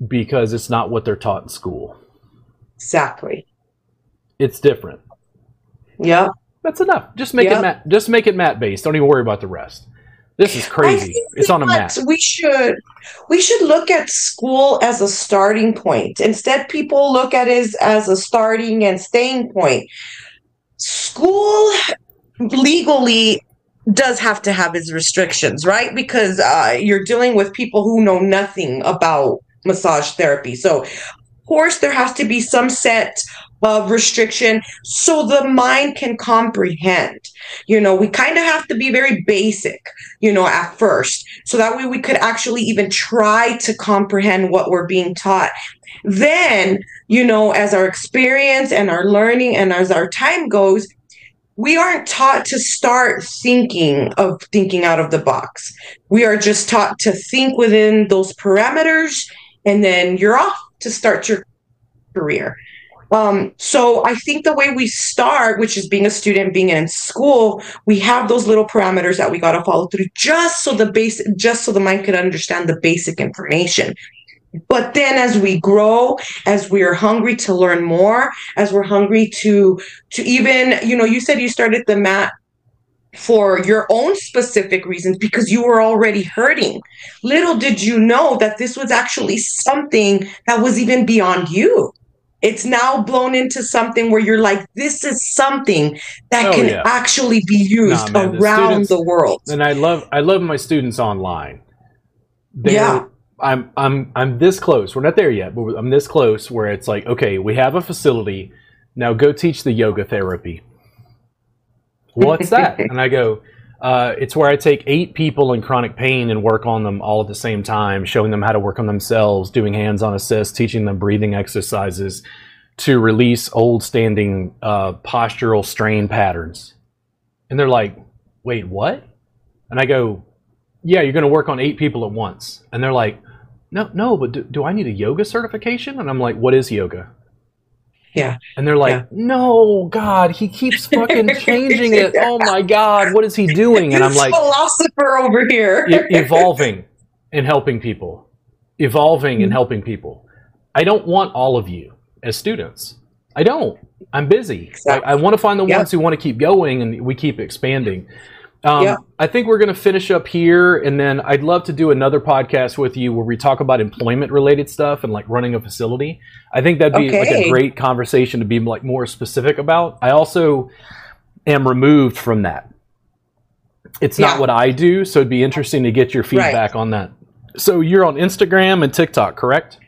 because it's not what they're taught in school. Exactly. It's different. Yeah. That's enough. Just make Yep. it mat just make it mat based. Don't even worry about the rest. This is crazy. It's on a mat. We should we should look at school as a starting point. Instead, people look at it as, as a starting and staying point. School legally does have to have its restrictions, right? Because uh, you're dealing with people who know nothing about massage therapy. So, of course, there has to be some set of restriction so the mind can comprehend. You know, we kind of have to be very basic you know, at first. So that way we could actually even try to comprehend what we're being taught. Then, you know, as our experience and our learning and as our time goes, we aren't taught to start thinking of thinking out of the box. We are just taught to think within those parameters and then you're off to start your career. Um, so I think the way we start, which is being a student, being in school, we have those little parameters that we got to follow through just so the base, just so the mind could understand the basic information. But then as we grow, as we are hungry to learn more, as we're hungry to, to even, you know, you said you started the mat for your own specific reasons because you were already hurting. Little did you know that this was actually something that was even beyond you. It's now blown into something where you're like, this is something that Oh, can yeah. actually be used Nah, man, the around students- the world. and I love I love my students online. They're- Yeah. I'm I'm I'm this close. We're not there yet, but I'm this close where it's like, okay, we have a facility. Now go teach the yoga therapy. What's that? and I go, uh, it's where I take eight people in chronic pain and work on them all at the same time, showing them how to work on themselves, doing hands-on assist, teaching them breathing exercises to release old standing uh, postural strain patterns. And they're like, wait, what? And I go, yeah, you're going to work on eight people at once. And they're like, no, no, but do, do I need a yoga certification? And I'm like, what is yoga? Yeah. And they're like, Yeah. no, God, he keeps fucking changing it. Oh my God, what is he doing? And I'm like, philosopher over here. e- evolving and helping people, evolving and mm-hmm. helping people. I don't want all of you as students. I don't. I'm busy. Exactly. I, I want to find the Yep. ones who want to keep going, and we keep expanding. Um, Yep. I think we're going to finish up here, and then I'd love to do another podcast with you where we talk about employment-related stuff and like running a facility. I think that'd be like a great conversation to be like more specific about. I also am removed from that. It's not what I do, so it'd be interesting to get your feedback on that. So you're on Instagram and TikTok, correct?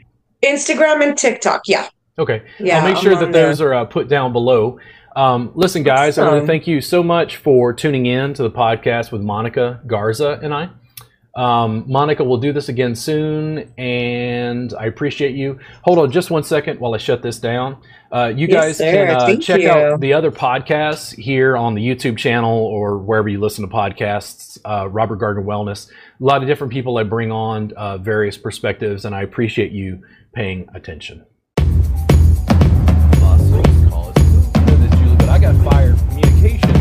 Instagram and TikTok. Yeah. Okay. Yeah. I'll make sure that there. those are uh, put down below. Um, listen, guys, I want to thank you so much for tuning in to the podcast with Monica Garza and I. Um, Monica, we'll do this again soon, and I appreciate you. Hold on just one second while I shut this down. Uh, you Yes, guys sir. can uh, check you. out the other podcasts here on the YouTube channel or wherever you listen to podcasts. Uh, Robert Gardner Wellness. A lot of different people I bring on, uh, various perspectives, and I appreciate you paying attention. Muscles